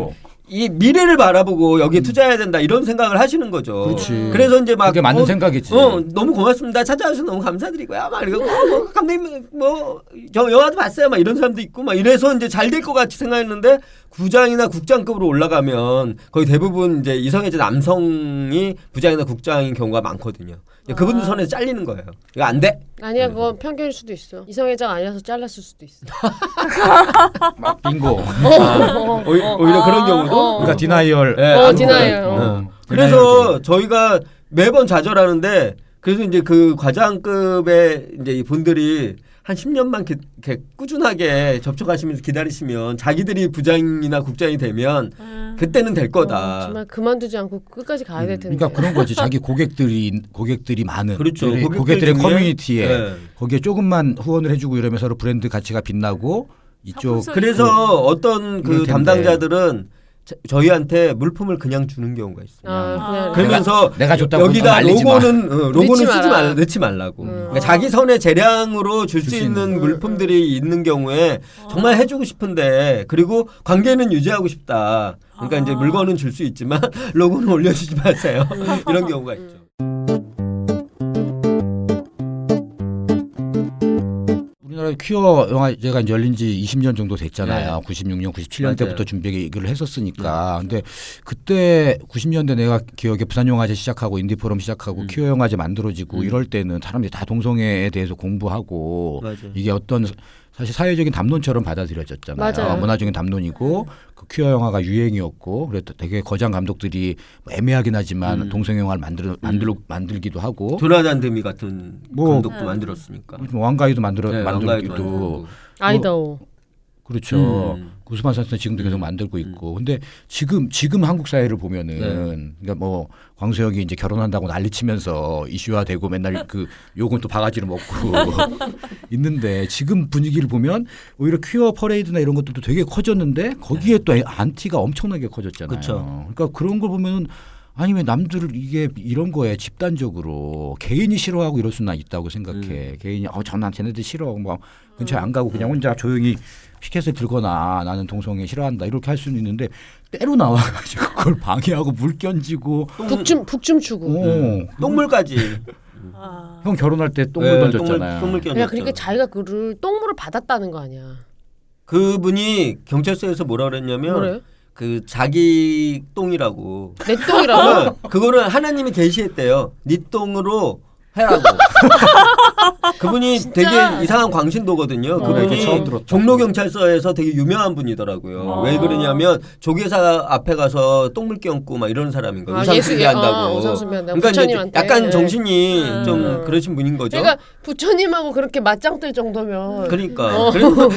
이 미래를 바라보고 여기에 투자해야 된다 이런 생각을 하시는 거죠. 그렇지. 그래서 이제 막 그게 맞는 어, 생각이지. 어, 너무 고맙습니다. 찾아주셔서 너무 감사드리고요. 막 이러고 어, 뭐, 감독님 뭐저 영화도 봤어요. 막 이런 사람도 있고 막 이래서 이제 잘 될 것 같이 생각했는데 구장이나 국장급으로 올라가면 거의 대부분 이제 이성애자 남성이 부장이나 국장인 경우가 많거든요. 이제 그분들 아. 선에서 잘리는 거예요. 이거 안 돼. 아니야 그건 편견일 수도 있어. 이성애자가 아니라서 잘랐을 수도 있어. <laughs> 막 빙고. 어, 어, 오히- 어. 오히려 그런 아, 경우도 어, 어. 그러니까 denial. 예, 어, 안 denial, 보여요. 어. 어. 그래서 저희가 매번 좌절하는데 그래서 이제 그 과장급의 이제 이 분들이 한 10년만 기, 이렇게 꾸준하게 접촉하시면서 기다리시면 자기들이 부장이나 국장이 되면 음. 그때는 될 어, 거다. 정말 그만두지 않고 끝까지 가야 될 텐데. 그러니까 그런 거지. <laughs> 자기 고객들이 고객들이 많은 그렇죠. 고객- 고객들 고객들의 중에, 커뮤니티에 네. 거기에 조금만 후원을 해주고 이러면 서로 브랜드 가치가 빛나고 이쪽 그래서 어떤 그 그럴 텐데. 담당자들은 자- 저희한테 물품을 그냥 주는 경우가 있어요. 아, 그냥 그러면서 내가 줬다고 여기다. 로고는 어, 로고는 쓰지. 말 넣지 말라고. 음. 그러니까 자기 선의 재량으로 줄수 줄수 있는 있는. 물품들이 있는 경우에 정말 해주고 싶은데 그리고 관계는 유지하고 싶다. 그러니까 아. 이제 물건은 줄 수 있지만 <laughs> 로고는 올려주지 마세요. <laughs> 이런 경우가 있죠. 우리나라 퀴어 영화제가 열린 지 20년 정도 됐잖아요. 96년, 97년 맞아요. 때부터 준비를 했었으니까. 근데 그때 90년대 내가 기억에 부산 영화제 시작하고 인디 포럼 시작하고 음. 퀴어 영화제 만들어지고 음. 이럴 때는 사람들이 다 동성애에 대해서 공부하고 맞아요. 이게 어떤 사실 사회적인 담론처럼 받아들여졌잖아요. 맞아요. 문화적인 담론이고 그 퀴어 영화가 유행이었고 그래도 되게 거장 감독들이 뭐 애매하긴 하지만 음. 동성 영화를 만들어 만들 만들기도 하고 조나단 드미 같은 뭐- 감독도 네. 만들었으니까. 뭐 왕가이도 만들어 네, 만들기도. 아이다오. 그렇죠. 음. 구스만 선수는 지금도 계속 만들고 있고. 근데 지금 지금 한국 사회를 보면은 그러니까 뭐 광수혁이 이제 결혼한다고 난리치면서 이슈화되고 맨날 그 <laughs> 욕은 또 바가지로 먹고 <laughs> 있는데 지금 분위기를 보면 오히려 퀴어 퍼레이드나 이런 것들도 되게 커졌는데 거기에 또 안티가 엄청나게 커졌잖아요. 그쵸. 그러니까 그런 걸 보면은 아니 왜 남들을 이게 이런 거에 집단적으로 개인이 싫어하고 이럴 수는 있다고 생각해. 개인이 어 전난 쟤네들 싫어 뭐 근처에 안 가고 그냥 혼자 조용히 피켓을 들거나 나는 동성애 싫어한다 이렇게 할 수는 있는데 때로 나와가지고 그걸 방해하고 물 견지고 북춤 북춤 추고. 어, 똥물까지. 아. 형 결혼할 때 똥물 네, 던졌잖아요. 똥물, 똥물 야, 껴 그러니까 자기가 그를 똥물을 받았다는 거 아니야. 그분이 경찰서에서 뭐라 그랬냐면 뭐래요? 그 자기 똥이라고. 내 똥이라고? <laughs> 네, 그거를 하나님이 계시했대요. 네 똥으로 해라고. 그분이? 되게 이상한 광신도거든요. 어, 처음 그분이 들었죠. 종로 경찰서에서 되게 유명한 분이더라고요. 어. 왜 그러냐면 조계사 앞에 가서 똥물 끼얹고 막 이런 사람인 거예요. 아, 우상 예수- 숭배한다고. 어, 숭배한다고. 그러니까 이제 부처님한테. 약간 정신이 음. 좀 그러신 분인 거죠. 그러니까 부처님하고 그렇게 맞짱 뜰 정도면 그러니까 그래서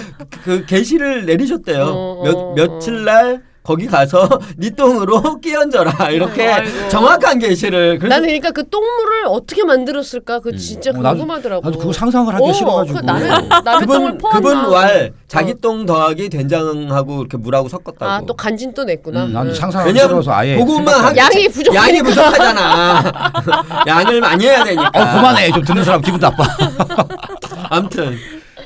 그 계시를 내리셨대요. 어, 몇 어, 며칠 날 거기 가서 <laughs> 네 똥으로 <laughs> 끼얹어라 이렇게 아이고. 정확한. 그래서 나는 그러니까 그 똥물을 어떻게 만들었을까 그 음. 진짜 어, 나도- 궁금하더라고. 나도 그거 상상을 하기 어, 싫어가지고. 그 남의 남의 똥을 그분 퍼왔나? 그분 왈 자기 어. 똥 더하기 된장하고 이렇게 물하고 섞었다고. 아또 간진 또 냈구나. 음, 나는 네. 상상하기 왜냐면 싫어서 아예 생각- 하기 양이 부족하니까. 양이 부족하잖아. <laughs> 양을 많이 해야 되니까. 어 그만해 좀 듣는 사람 기분 나빠. 아무튼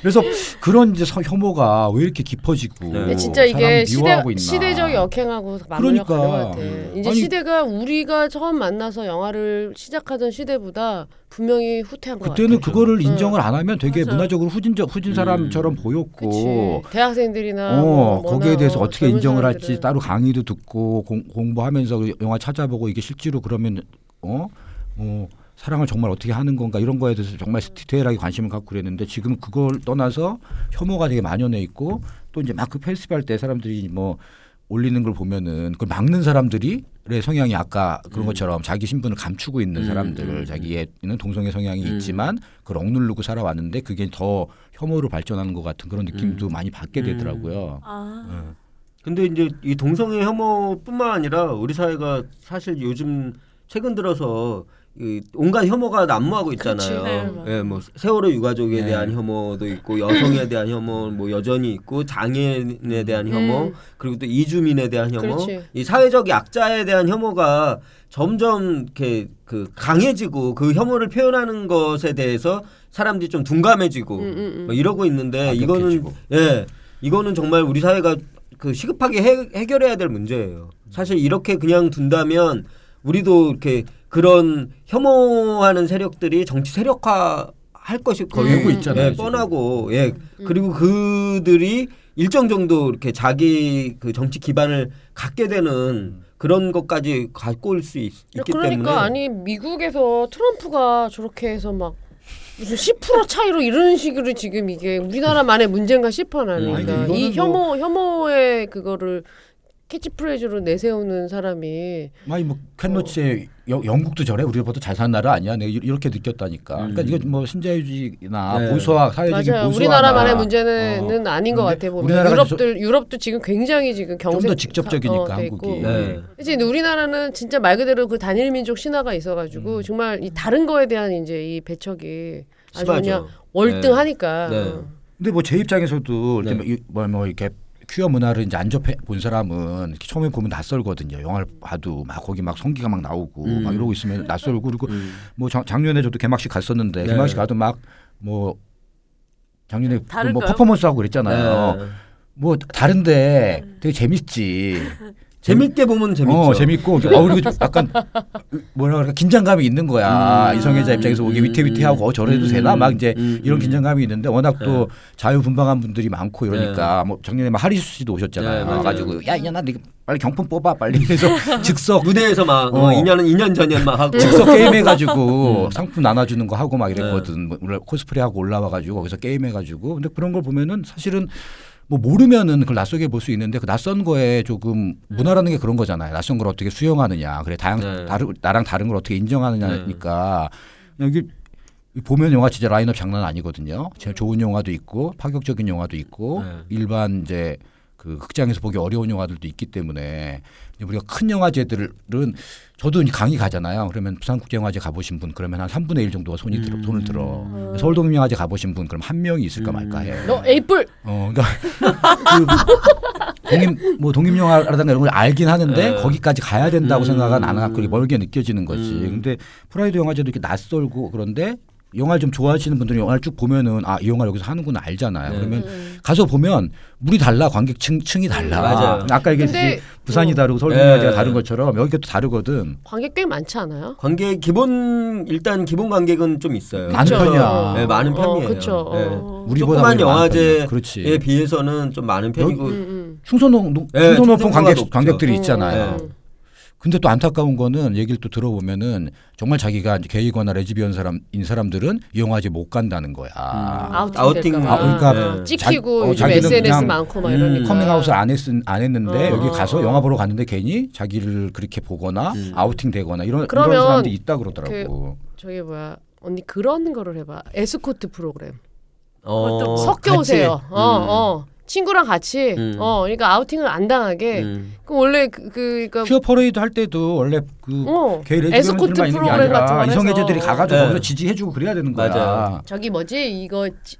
그래서 그런 이제 서- 혐오가 왜 이렇게 깊어지고 네. 진짜 이게 시대. 시대적 역행하고 맞물려 그러니까. 가는 것 같아. 음. 이제 아니- 시대가 우리가 처음 만나서 영화를 시작하던 시대보다 분명히 후퇴한 것 같아. 그때는 그거를 응. 인정을 안 하면 되게 맞아. 문화적으로 후진적 후진 사람처럼 보였고 그치. 대학생들이나 어, 뭐 거기에 대해서 어, 어떻게 인정을 할지 사람들은. 따로 강의도 듣고 공, 공부하면서 그 영화 찾아보고 이게 실제로 그러면 어? 어 사랑을 정말 어떻게 하는 건가 이런 거에 대해서 정말 디테일하게 관심을 갖고 그랬는데 지금 그걸 떠나서 혐오가 되게 만연해 있고 또 이제 막 그 페스티벌 때 사람들이 뭐 올리는 걸 보면은 그걸 막는 사람들이 의 성향이 아까 그런 음. 것처럼 자기 신분을 감추고 있는 음, 사람들 음, 자기에는 동성애 성향이 음. 있지만 그걸 억누르고 살아왔는데 그게 더 혐오로 발전하는 것 같은 그런 느낌도 음. 많이 받게 음. 되더라고요. 아. 음. 근데 이제 이 동성애 혐오뿐만 아니라 우리 사회가 사실 요즘 최근 들어서 이 온갖 혐오가 난무하고 있잖아요. 그치. 네. 예, 뭐 세월호 유가족에 네. 대한 혐오도 있고 여성에 대한 혐오 뭐 여전히 있고 장애인에 대한 혐오 음. 그리고 또 이주민에 대한 혐오 그렇지. 이 사회적 약자에 대한 혐오가 점점 이렇게 그 강해지고 그 혐오를 표현하는 것에 대해서 사람들이 좀 둔감해지고 음, 음, 음. 뭐 이러고 있는데 이거는 가격해지고. 예 이거는 정말 우리 사회가 그 시급하게 해, 해결해야 될 문제예요. 사실 이렇게 그냥 둔다면 우리도 이렇게 그런 혐오하는 세력들이 정치 세력화 할 것이 거의 되고 있잖아요, 예. 뻔하고 예 음. 그리고 그들이 일정 정도 이렇게 자기 그 정치 기반을 갖게 되는 그런 것까지 갖고 올 수 있기 그러니까 때문에 아니 미국에서 트럼프가 저렇게 해서 막 무슨 10% 차이로 이런 식으로 지금 이게 우리나라만의 문제인가 싶어 나는. 음. 그러니까 아니, 이 이거는 혐오 혐오의 그거를 캐치프레이즈로 내세우는 사람이 아니 뭐 켄 로치의 여- 영국도 저래 우리보다 잘 사는 나라 아니야 내가 이- 이렇게 느꼈다니까 음. 그러니까 이거 뭐 신자유주의나 네. 보수화 사회적인 맞아요. 보수화 우리나라만의 문제는 아닌 것 같아 보면 유럽들 유럽도 지금 굉장히 지금 경색 좀더 직접적이니까, 사- 어. 한국이. 네. 그치 근데 우리나라는 진짜 말 그대로 그 단일 민족 신화가 있어가지고 음. 정말 이 다른 거에 대한 이제 이 배척이 아주 그냥 심하죠. 월등하니까. 네. 근데 뭐 제 입장에서도 이렇게 네. 뭐 이- 뭐, 뭐 이렇게 퀴어 문화를 이제 안 접해 본 사람은 이렇게 처음에 보면 낯설거든요. 영화를 봐도 막 거기 막 성기가 막 나오고 음. 막 이러고 있으면 낯설고 그리고 음. 뭐 작, 작년에 저도 개막식 갔었는데 네. 개막식 가도 막 뭐 작년에 다를까요? 퍼포먼스 하고 그랬잖아요. 네. 뭐 다른데 되게 재밌지. <laughs> 재밌게 보면 재밌죠. 어, 재밌고 어 그리고 좀 약간 뭐라 그럴까 긴장감이 있는 거야 음. 이성애자 입장에서 이게 음. 위태위태하고 어 저래도 음. 되나 막 이제 음. 이런 음. 긴장감이 있는데 워낙 또 네. 자유분방한 분들이 많고 이러니까 뭐 작년에 막 하리수 씨도 오셨잖아요. 네. 와가지고 야야나 빨리 경품 뽑아 빨리 해서 <laughs> 즉석 무대에서 막 어. 어. 2년은 2년 전년 막 하고 즉석 게임 해가지고 <laughs> 음. 상품 나눠주는 거 하고 막 이랬거든. 뭐 물론 코스프레 하고 올라와가지고 거기서 게임 해가지고 근데 그런 걸 보면은 사실은 뭐 모르면은 그걸 낯설게 볼 수 있는데 그 낯선 거에 조금 문화라는 게 그런 거잖아요. 낯선 걸 어떻게 수용하느냐. 그래 다양 네. 다르 나랑 다른 걸 어떻게 인정하느냐니까 여기 보면 영화 진짜 라인업 장난 아니거든요. 제일 좋은 영화도 있고 파격적인 영화도 있고 네. 일반 이제 그 극장에서 보기 어려운 영화들도 있기 때문에 우리가 큰 영화제들은 저도 강의 가잖아요. 그러면 부산국제영화제 가보신 분 그러면 한 3분의 1 정도가 손이 들어, 음. 손을 들어. 서울동명화제 가보신 분 그럼 한 명이 있을까 음. 말까 해. 너 에이플 어, 그러니까 <laughs> 그 독립 뭐 독립 영화라든가 이런 걸 알긴 하는데 네. 거기까지 가야 된다고 음. 생각은 안 하고 멀게 느껴지는 거지. 음. 근데 프라이드 영화제도 이렇게 낯설고 그런데 영화를 좀 좋아하시는 분들이 영화를 쭉 보면은 아 이 영화 여기서 하는구나 알잖아요. 네. 그러면 음. 가서 보면 물이 달라 관객층 층이 달라. 음, 맞아요. 아까 얘기했듯이 부산이 어. 다르고 서울동명화제가 네. 다른 것처럼 여기가 또 다르거든. 관객 꽤 많지 않아요? 관객 기본 일단 기본 관객은 좀 있어요. 많은 그쵸? 편이야. 어. 네, 많은 어, 편이에요. 네. 어. 우리보다 조그만 우리 많은 영화제에. 비해서는 좀 많은 편이고 음, 음. 충소농 높- 네, 충소 높은 충소가 관객 높죠. 관객들이 음. 있잖아요. 네. 근데 또 안타까운 거는 얘기를 또 들어보면은 정말 자기가 이제 게이거나 레즈비언 사람인 사람들은 이 영화제 못 간다는 거야. 아우팅, 아우팅. 아, 그러니까 어, 찍히고 자- 어, 요즘 자기는 SNS 그냥, 많고 막 음, 이러니까 커밍아웃을 안, 했, 안 했는데 어, 여기 어, 가서 어. 영화 보러 갔는데 괜히 자기를 그렇게 보거나 음. 아우팅 되거나 이런, 이런 사람들이 있다 그러더라고. 저기 뭐야 언니 그런 거를 해봐 에스코트 프로그램 어, 섞여 같이. 오세요. 어, 음. 어. 친구랑 같이 음. 어 그러니까 아우팅을 안 당하게 음. 그 원래 그, 그 그러니까 퀴어 퍼레이드 할 때도 원래 그 어, 게이 에스코트 레즈비언들만 있는 게 프로그램 같은 거 아니라 해서. 이성애자들이 가가지고 네. 거기서 지지해주고 그래야 되는 거야. 맞아요. 저기 뭐지 이거 지-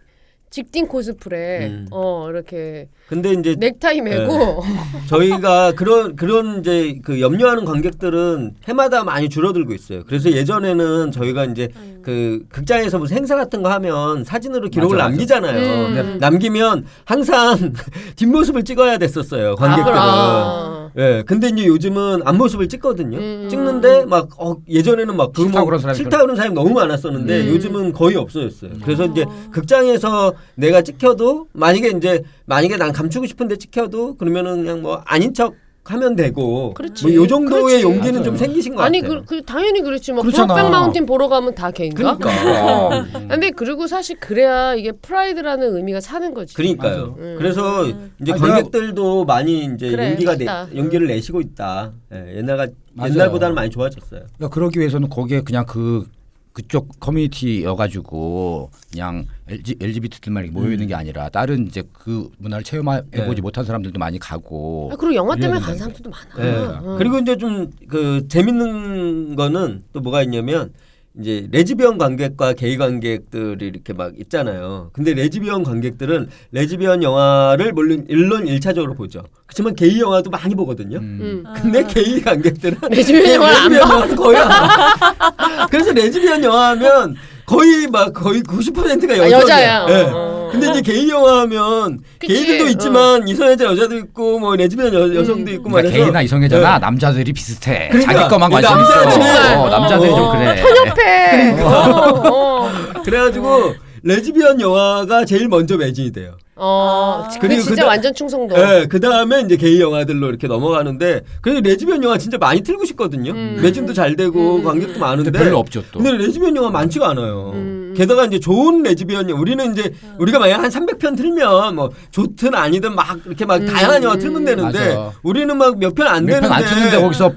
직딩 코스프레 음. 어 이렇게 근데 이제 넥타이 메고 <laughs> 저희가 그런 그런 이제 그 염려하는 관객들은 해마다 많이 줄어들고 있어요. 그래서 예전에는 저희가 이제 그 극장에서 무슨 행사 같은 거 하면 사진으로 기록을 맞아, 맞아. 남기잖아요. 음. 근데 남기면 항상 <laughs> 뒷모습을 찍어야 됐었어요. 관객들은. 아, 예, 근데 이제 요즘은 앞모습을 찍거든요. 음. 찍는데 막 어, 예전에는 막 그거 싫다고 뭐 그런 사람이 싫다 그런 사람이 너무 많았었는데 음. 요즘은 거의 없어졌어요. 그래서 이제 극장에서 내가 찍혀도 만약에 이제 만약에 난 감추고 싶은데 찍혀도 그러면은 그냥 뭐 아닌 척 하면 되고 그렇지. 뭐요 정도의 그렇지. 용기는 맞아요. 좀 생기신 것 아니 같아요. 그, 그 당연히 그렇지 뭐 그렇잖아. 마운틴 보러 가면 다 개인가? 그러니까. <laughs> 어. 근데 그리고 사실 그래야 이게 프라이드라는 의미가 사는 거지. 그러니까요. 음. 그래서 이제 아니, 관객들도 많이 이제 그래, 용기가 내. 용기를 내시고 있다. 예, 옛날가 맞아요. 옛날보다는 많이 좋아졌어요. 그러니까 그러기 위해서는 거기에 그냥 그 그쪽 커뮤니티여가지고 그냥 LG, LGBT들만 이렇게 모여 있는 게 아니라 다른 이제 그 문화를 체험해 보지 네. 못한 사람들도 많이 가고 아, 그리고 영화 때문에 된다는 사람들도 많아. 예. 어. 그리고 이제 좀 그 재밌는 거는 또 뭐가 있냐면 이제 레즈비언 관객과 게이 관객들이 이렇게 막 있잖아요. 근데 레즈비언 관객들은 레즈비언 영화를 물론 일론 일차적으로 보죠. 그렇지만 게이 영화도 많이 보거든요. 음. 근데 게이 관객들은 <laughs> 레즈비언 영화를. 영화는 거의 안 봐. 그래서 레즈비언 영화하면 거의 막 거의 90%가 아, 여성이야. 여자야. 예. 어. 근데 이제 게이 영화 하면 그치. 게이들도 있지만 이성애자 여자도 있고 뭐 레즈비언 여, 여성도 있고 그러니까 말해서 게이나 이성애자나 네. 남자들이 비슷해. 그러니까, 자기 것만 관심 남자들이 있어. 어, 남자들이 어, 좀 그래. 편협해. 그러니까. 어, 어. <laughs> 그래가지고 레즈비언 영화가 제일 먼저 매진이 돼요. 어, 그 그리고 진짜 그다- 완전 충성도. 네, 그 다음에 이제 게이 영화들로 이렇게 넘어가는데 그래서 레즈비언 영화 진짜 많이 틀고 싶거든요. 음. 매진도 잘 되고 음. 관객도 많은데 근데 별로 없죠 또. 근데 레즈비언 영화 많지가 않아요. 음. 게다가 이제 좋은 레즈비언 영화 우리는 이제 우리가 만약 한 300편 틀면 뭐 좋든 아니든 막 이렇게 막 음. 다양한 영화 틀면 되는데 맞아. 우리는 막 몇 편 안 몇 되는데 편 안 트는데 거기서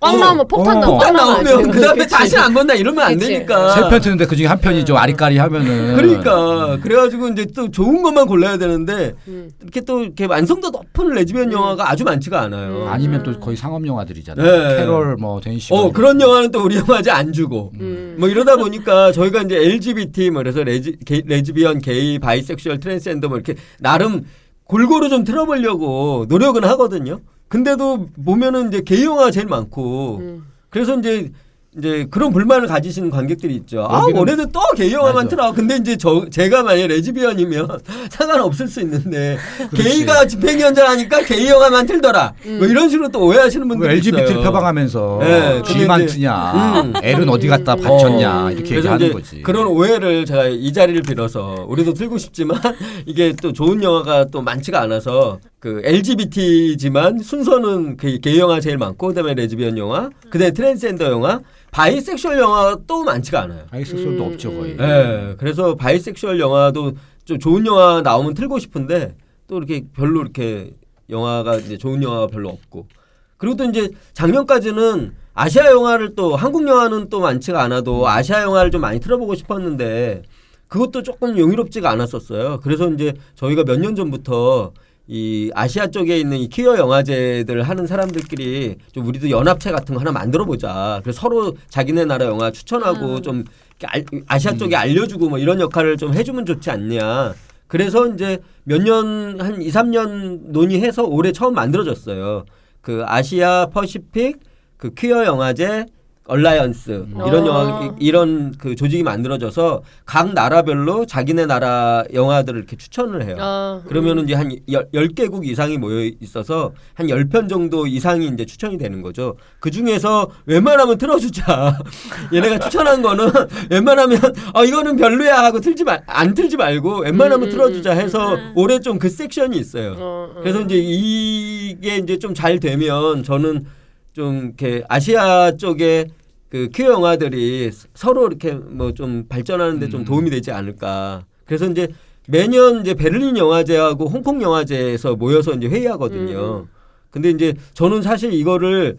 꽉 어, 나오면 폭탄 어, 나오고 딱 나오면 그 다음에. 다시 안 본다 이러면 안 그치. 되니까 세 편 트는데 그 중에 한 편이 좀 아리까리 하면은 <laughs> 그러니까 그래가지고 이제 또 좋은 것만 골라야 되는데 음. 이렇게 또 이렇게 완성도 높은 레즈비언 영화가 아주 많지가 않아요. 음. 아니면 또 거의 상업 영화들이잖아요. 네. 캐롤 뭐 대니시. 어 그런 영화는 또 우리 영화제 안 주고 음. 뭐 이러다 보니까 저희가 이제 LGBT 뭐 그래서 레즈, 게, 레즈비언, 게이, bisexual, 트랜스젠더 뭐 이렇게 나름 골고루 좀 틀어보려고 노력은 하거든요. 근데도 보면은 게이 영화가 제일 많고 음. 그래서 이제 이제 그런 불만을 가지시는 관객들이 있죠. 아 올해도 또 게이 영화만 맞아. 틀어. 근데 이제 저 제가 만약 레즈비언이면 <laughs> 상관없을 수 있는데. 게이가 집행위원장하니까 게이 영화만 틀더라. 뭐 이런 식으로 또 오해하시는 뭐 분들이 LGBT를 있어요. 표방하면서 네, G만 근데 이제- 트냐, 음. L은 어디 갖다 바쳤냐 어, 이렇게 얘기하는 거지. 그런 오해를 제가 이 자리를 빌어서 우리도 틀고 싶지만 <laughs> 이게 또 좋은 영화가 또 많지가 않아서 그 LGBT지만 순서는 그 게이 영화 제일 많고 그다음에 레즈비언 영화, 그다음에 트랜스젠더 영화, 바이섹슈얼 영화 또 많지가 않아요. 아 있어도 음, 없죠 거의. 음. 예. 그래서 바이섹슈얼 영화도 좀 좋은 영화 나오면 틀고 싶은데 또 이렇게 별로 이렇게 영화가 이제 좋은 영화가 별로 없고 그리고 또 이제 작년까지는 아시아 영화를 또 한국 영화는 또 많지가 않아도 아시아 영화를 좀 많이 틀어보고 싶었는데 그것도 조금 용이롭지가 않았었어요. 그래서 이제 저희가 몇 년 전부터 이 아시아 쪽에 있는 이 퀴어 영화제들 하는 사람들끼리 좀 우리도 연합체 같은 거 하나 만들어 보자. 그래서 서로 자기네 나라 영화 추천하고 음. 좀 아시아 쪽에 알려주고 뭐 이런 역할을 좀 해주면 좋지 않냐. 그래서 이제 몇 년 한 2, 3년 논의해서 올해 처음 만들어졌어요. 그 아시아 Pacific 그 퀴어 영화제 alliance 이런 어. 영화 이- 이런 그 조직이 만들어져서 각 나라별로 자기네 나라 영화들을 이렇게 추천을 해요. 아, 그러면은 이제 한 열- 10개국 이상이 모여 있어서 한 10편 정도 이상이 이제 추천이 되는 거죠. 그 중에서 웬만하면 틀어 주자. <laughs> 얘네가 추천한 거는 <laughs> 웬만하면 어 이거는 별로야 하고 틀지 말, 안 틀지 말고 웬만하면 음, 음, 틀어 주자 음, 해서 음. 올해 좀 그 섹션이 있어요. 어, 어. 그래서 이제 이게 이제 좀 잘 되면 저는 좀 이렇게 아시아 쪽에 그 퀴어 영화들이 서로 이렇게 뭐 좀 발전하는데 좀 음. 도움이 되지 않을까. 그래서 이제 매년 이제 베를린 영화제하고 홍콩 영화제에서 모여서 이제 회의하거든요. 근데 이제 저는 사실 이거를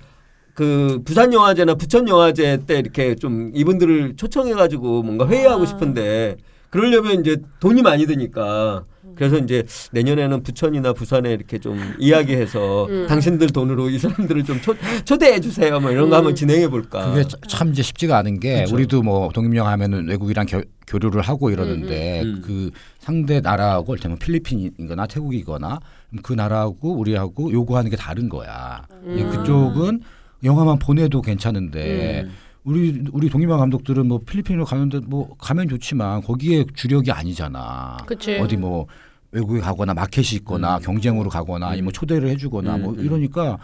그 부산 영화제나 부천 영화제 때 이렇게 좀 이분들을 초청해 가지고 뭔가 회의하고 아. 싶은데 그러려면 이제 돈이 많이 드니까 그래서 이제 내년에는 부천이나 부산에 이렇게 좀 이야기해서 음. 당신들 돈으로 이 사람들을 좀 초, 초대해 주세요. 뭐 이런 거 한번 음. 진행해 볼까. 그게 차- 참 이제 쉽지가 않은 게 그쵸. 우리도 뭐 독립영화 하면은 외국이랑 교, 교류를 하고 이러는데 음, 음. 그 상대 나라하고 이를테면 필리핀이거나 태국이거나 그 나라하고 우리하고 요구하는 게 다른 거야. 이 음. 그쪽은 영화만 보내도 괜찮은데 음. 우리 우리 독립영화 감독들은 뭐 필리핀으로 가는데 뭐 가면 좋지만 거기에 주력이 아니잖아. 그치. 어디 뭐 외국에 가거나 마켓이 있거나 경쟁으로 가거나 아니면 뭐 초대를 해주거나 뭐 음, 음. 이러니까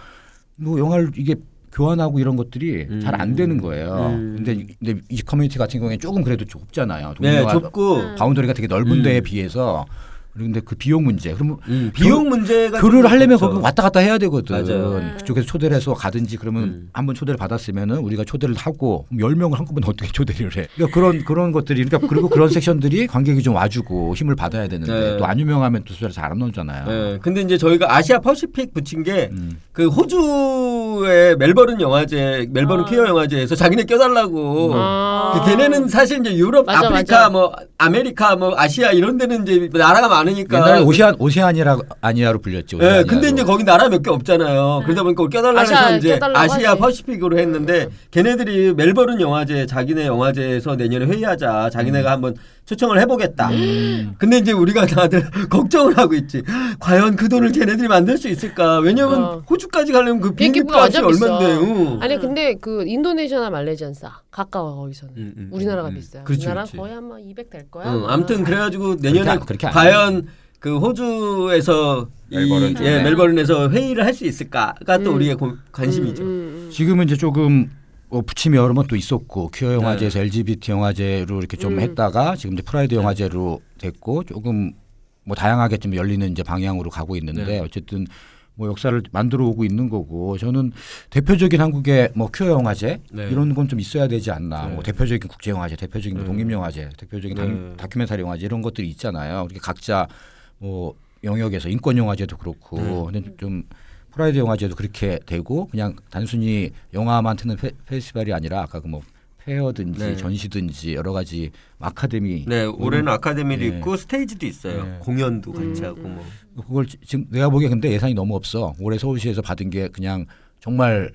뭐 영화를 이게 교환하고 이런 것들이 음. 잘안 되는 거예요. 음. 근데, 이- 근데 이 커뮤니티 같은 경우에 조금 그래도 좁잖아요. 네, 좁고 음. boundary가 되게 넓은 음. 데에 비해서 그런데 그 비용 문제. 그러면 음, 비용 문제가 교류를 좀 하려면 그렇죠. 거기 왔다 갔다 해야 되거든. 맞아요. 그쪽에서 초대를 해서 가든지 그러면 음. 한번 초대를 받았으면은 우리가 초대를 하고 그럼 10명을 한꺼번에 <laughs> 어떻게 초대를 해. 그러니까 그런 그런 것들이 그러니까 그리고 그런 섹션들이 관객이 좀 와주고 힘을 받아야 되는데 네. 또안 유명하면 또잘안 나오잖아요. 네, 근데 이제 저희가 아시아 Pacific 붙인 게 음. 그 호주의 멜버른 영화제, 멜버른 아. 퀴어 영화제에서 자기네 껴달라고. 아. 그 걔네는 사실 이제 유럽, 맞아, 아프리카, 맞아. 뭐 아메리카, 뭐 아시아 이런 데는 이제 나라가 많 으니까. 옛날에 오세안 오세아니라 아니아로 불렸죠. 예, 오세아니아로. 근데 이제 거기 나라 몇 개 없잖아요. 그러다 보니까 껴달라 아시아 해서 이제 아시아 하지. 퍼시픽으로 했는데 걔네들이 멜버른 영화제 자기네 영화제에서 내년에 회의하자. 자기네가 한번 초청을 해보겠다. 음. 근데 이제 우리가 다들 <laughs> 걱정을 하고 있지. 과연 그 돈을 걔네들이 만들 수 있을까? 왜냐면 어. 호주까지 가려면 그 비행기 비행기표가 값이 완전 비싸. 얼마인데. 응. 아니 근데 그 인도네시아나 말레이시아는 싸. 가까워 거기서는. 음, 음, 우리나라가 음, 음. 비싸요. 그렇지, 우리나라 그렇지. 거의 아마 200 될 거야. 응, 아마. 아무튼 그래가지고 내년에 그렇게 안- 그렇게 안 과연 그 호주에서 이, 멜버른 예, 네. 멜버른에서 회의를 할 수 있을까가 또 음. 우리의 고- 관심이죠. 음, 음, 음. 지금은 이제 조금 어, 붙임이 여러 번 또 있었고 퀴어 영화제에서 LGBT 영화제로 이렇게 좀 음. 했다가 지금 이제 프라이드 영화제로 됐고 조금 뭐 다양하게 좀 열리는 이제 방향으로 가고 있는데 네. 어쨌든 뭐 역사를 만들어 오고 있는 거고 저는 대표적인 한국의 뭐 퀴어 영화제 네. 이런 건 좀 있어야 되지 않나 네. 뭐 대표적인 국제 영화제 대표적인 뭐 네. 독립 영화제 대표적인 네. 다- 다큐멘터리 영화제 이런 것들이 있잖아요 우리 각자 뭐 영역에서 인권 영화제도 그렇고 네. 근데 좀 프라이드 영화제도 그렇게 되고 그냥 단순히 영화만 트는 페, 페스티벌이 아니라 아까 그뭐 fair든지 네. 전시든지 여러 가지 아카데미 네, 올해는 아카데미도 네. 있고 스테이지도 있어요. 네. 공연도 같이 음, 하고 뭐. 그걸 지- 지금 내가 보기에 근데 예산이 너무 없어 올해 서울시에서 받은 게 그냥 정말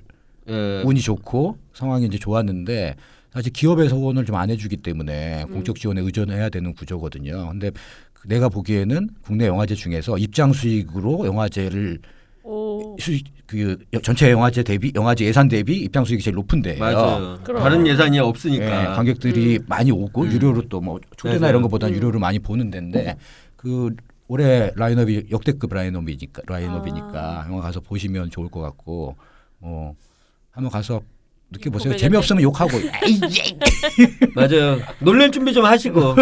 예. 운이 좋고 상황이 이제 좋았는데 사실 기업에서 후원을 좀 안 해주기 때문에 공적 지원에 의존해야 되는 구조거든요. 근데 그 내가 보기에는 국내 영화제 중에서 입장 수익으로 영화제를 오. 수익 그 전체 영화제 대비 영화제 예산 대비 입장 수익이 제일 높은데 맞아요. 그럼. 다른 예산이 예, 없으니까. 관객들이 음. 많이 오고 유료로 또 뭐 초대나 맞아요. 이런 것보다 는 음. 유료로 많이 보는 데인데 그 올해 라인업이 역대급 라인업이니까 라인업이니까 아. 영화 가서 보시면 좋을 것 같고 뭐 한번 가서 느껴보세요. 고백을 재미없으면 욕하고 에이, 에이. <laughs> 맞아요. 놀랄 준비 좀 하시고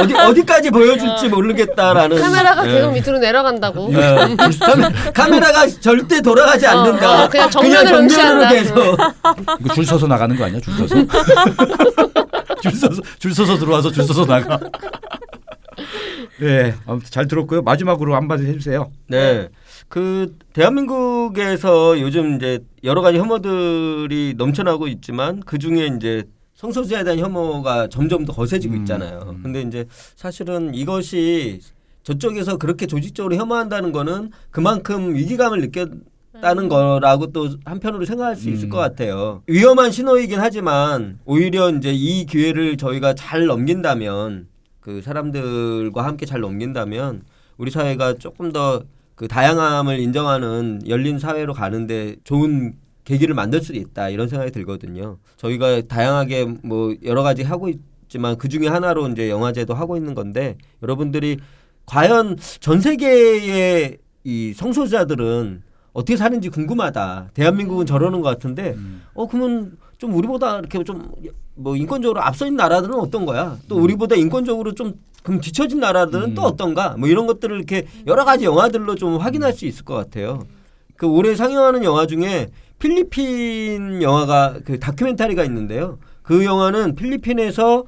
어디 어디까지 보여줄지 모르겠다라는 카메라가 예. 계속 밑으로 내려간다고. 예. 카메- <laughs> 카메라가 절대 돌아가지 않는다. 어, 그냥 정면을 정면으로 응시한다. 계속. <laughs> 이거 줄 서서 나가는 거 아니야? 줄 서서 줄 서서 줄 서서 들어와서 줄 서서 나가. 네, 아무튼 잘 들었고요. 마지막으로 한마디 해주세요. 네. 그 대한민국에서 요즘 이제 여러 가지 혐오들이 넘쳐나고 있지만 그 중에 이제 성소수자에 대한 혐오가 점점 더 거세지고 음, 있잖아요. 음. 근데 이제 사실은 이것이 저쪽에서 그렇게 조직적으로 혐오한다는 거는 그만큼 위기감을 느꼈다는 거라고 또 한편으로 생각할 수 있을 음. 것 같아요. 위험한 신호이긴 하지만 오히려 이제 이 기회를 저희가 잘 넘긴다면 그 사람들과 함께 잘 넘긴다면 우리 사회가 조금 더 그 다양함을 인정하는 열린 사회로 가는데 좋은 계기를 만들 수 있다 이런 생각이 들거든요. 저희가 다양하게 뭐 여러 가지 하고 있지만 그 중에 하나로 이제 영화제도 하고 있는 건데 여러분들이 과연 전 세계의 이 성소수자들은 어떻게 사는지 궁금하다. 대한민국은 저러는 것 같은데 어 그러면 좀 우리보다 이렇게 좀 뭐 인권적으로 앞서 있는 나라들은 어떤 거야? 또 우리보다 인권적으로 좀 그럼 뒤처진 나라들은 음. 또 어떤가? 뭐 이런 것들을 이렇게 여러 가지 영화들로 좀 확인할 수 있을 것 같아요. 그 올해 상영하는 영화 중에 필리핀 영화가 그 다큐멘터리가 있는데요. 그 영화는 필리핀에서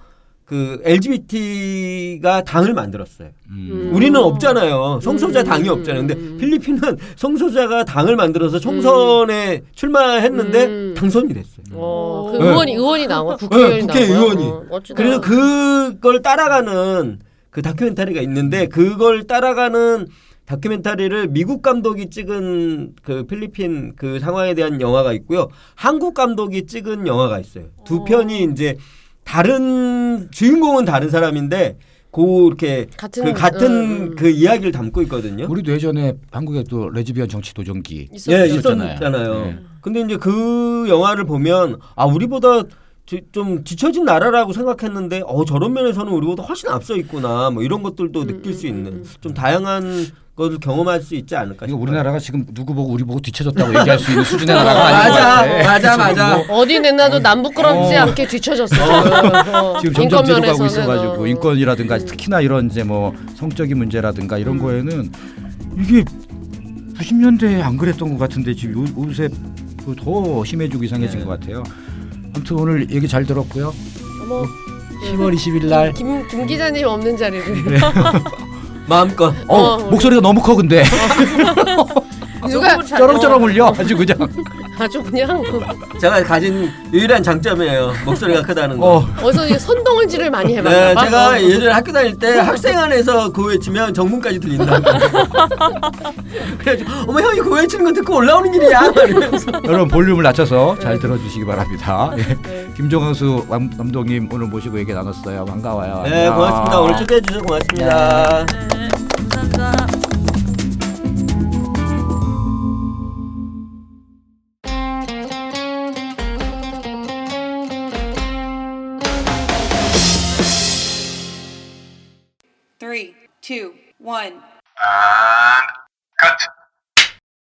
그 LGBT가 당을 만들었어요. 음. 우리는 없잖아요. 성소자 음. 당이 없잖아요. 근데 음. 필리핀은 성소자가 당을 만들어서 총선에 출마했는데 음. 당선이 됐어요. 어, 그 네. 의원이 의원이 나와 국회의원이 네, 국회의원이. 나와. 어, 멋지다. 그래서 그걸 따라가는 그 다큐멘터리가 있는데 그걸 따라가는 다큐멘터리를 미국 감독이 찍은 그 필리핀 그 상황에 대한 영화가 있고요. 한국 감독이 찍은 영화가 있어요. 두 어. 편이 이제 다른 주인공은 다른 사람인데 고 이렇게 같은 그 같은 음, 음. 그 이야기를 담고 있거든요. 우리도 예전에 한국에 또 레즈비언 정치 도전기 있었죠. 예, 있었잖아요. 있었잖아요. 네. 근데 이제 그 영화를 보면 아 우리보다 지- 좀 뒤처진 나라라고 생각했는데 어 저런 면에서는 우리보다 훨씬 앞서 있구나 뭐 이런 것들도 음, 느낄 수 음, 있는 음. 좀 다양한 것을 경험할 수 있지 않을까 싶어요. 우리나라가 지금 누구 보고 우리 보고 뒤쳐졌다고 얘기할 수 있는 수준의 나라가 아닌 것 맞아, 같아. 맞아, 맞아. 뭐 어디 냈나도 남 부끄럽지 어. 않게 뒤쳐졌어. 지금, 어, 지금 점점 뒤로 가고 있어가지고. 인권이라든가 음. 특히나 이런 이제 뭐 성적인 문제라든가 이런 음. 거에는 이게 90년대에 안 그랬던 것 같은데 지금 요, 요새 그더 심해지고 이상해진 네. 것 같아요. 아무튼 오늘 얘기 잘 들었고요. 어머, 10월 20일 날 김, 김 기자님 없는 자리를. <laughs> 마음껏. 어, 어, 우리- 목소리가 너무 커 근데 <laughs> 누가 쩌렁쩌렁 울려 아주 그냥 <laughs> 아주 그냥 제가 가진 유일한 장점이에요. 목소리가 크다는 거. 어 어디서 이게 선동을질을 많이 해봤나 네, 봐. 제가 어. 예전에 학교 다닐 때 학생 안에서 그 외치면 정문까지 들린다. <laughs> 그래가지고 어머 형이 그 외치는 거 듣고 올라오는 길이야. 이러면서. 여러분 볼륨을 낮춰서 잘 들어주시기 바랍니다. 예. 네. 김종광수 감- 감독님 오늘 모시고 얘기 나눴어요. 반가워요. 네, 안녕. 고맙습니다. 오늘 초대해 주셔서 고맙습니다. 네, one. And cut.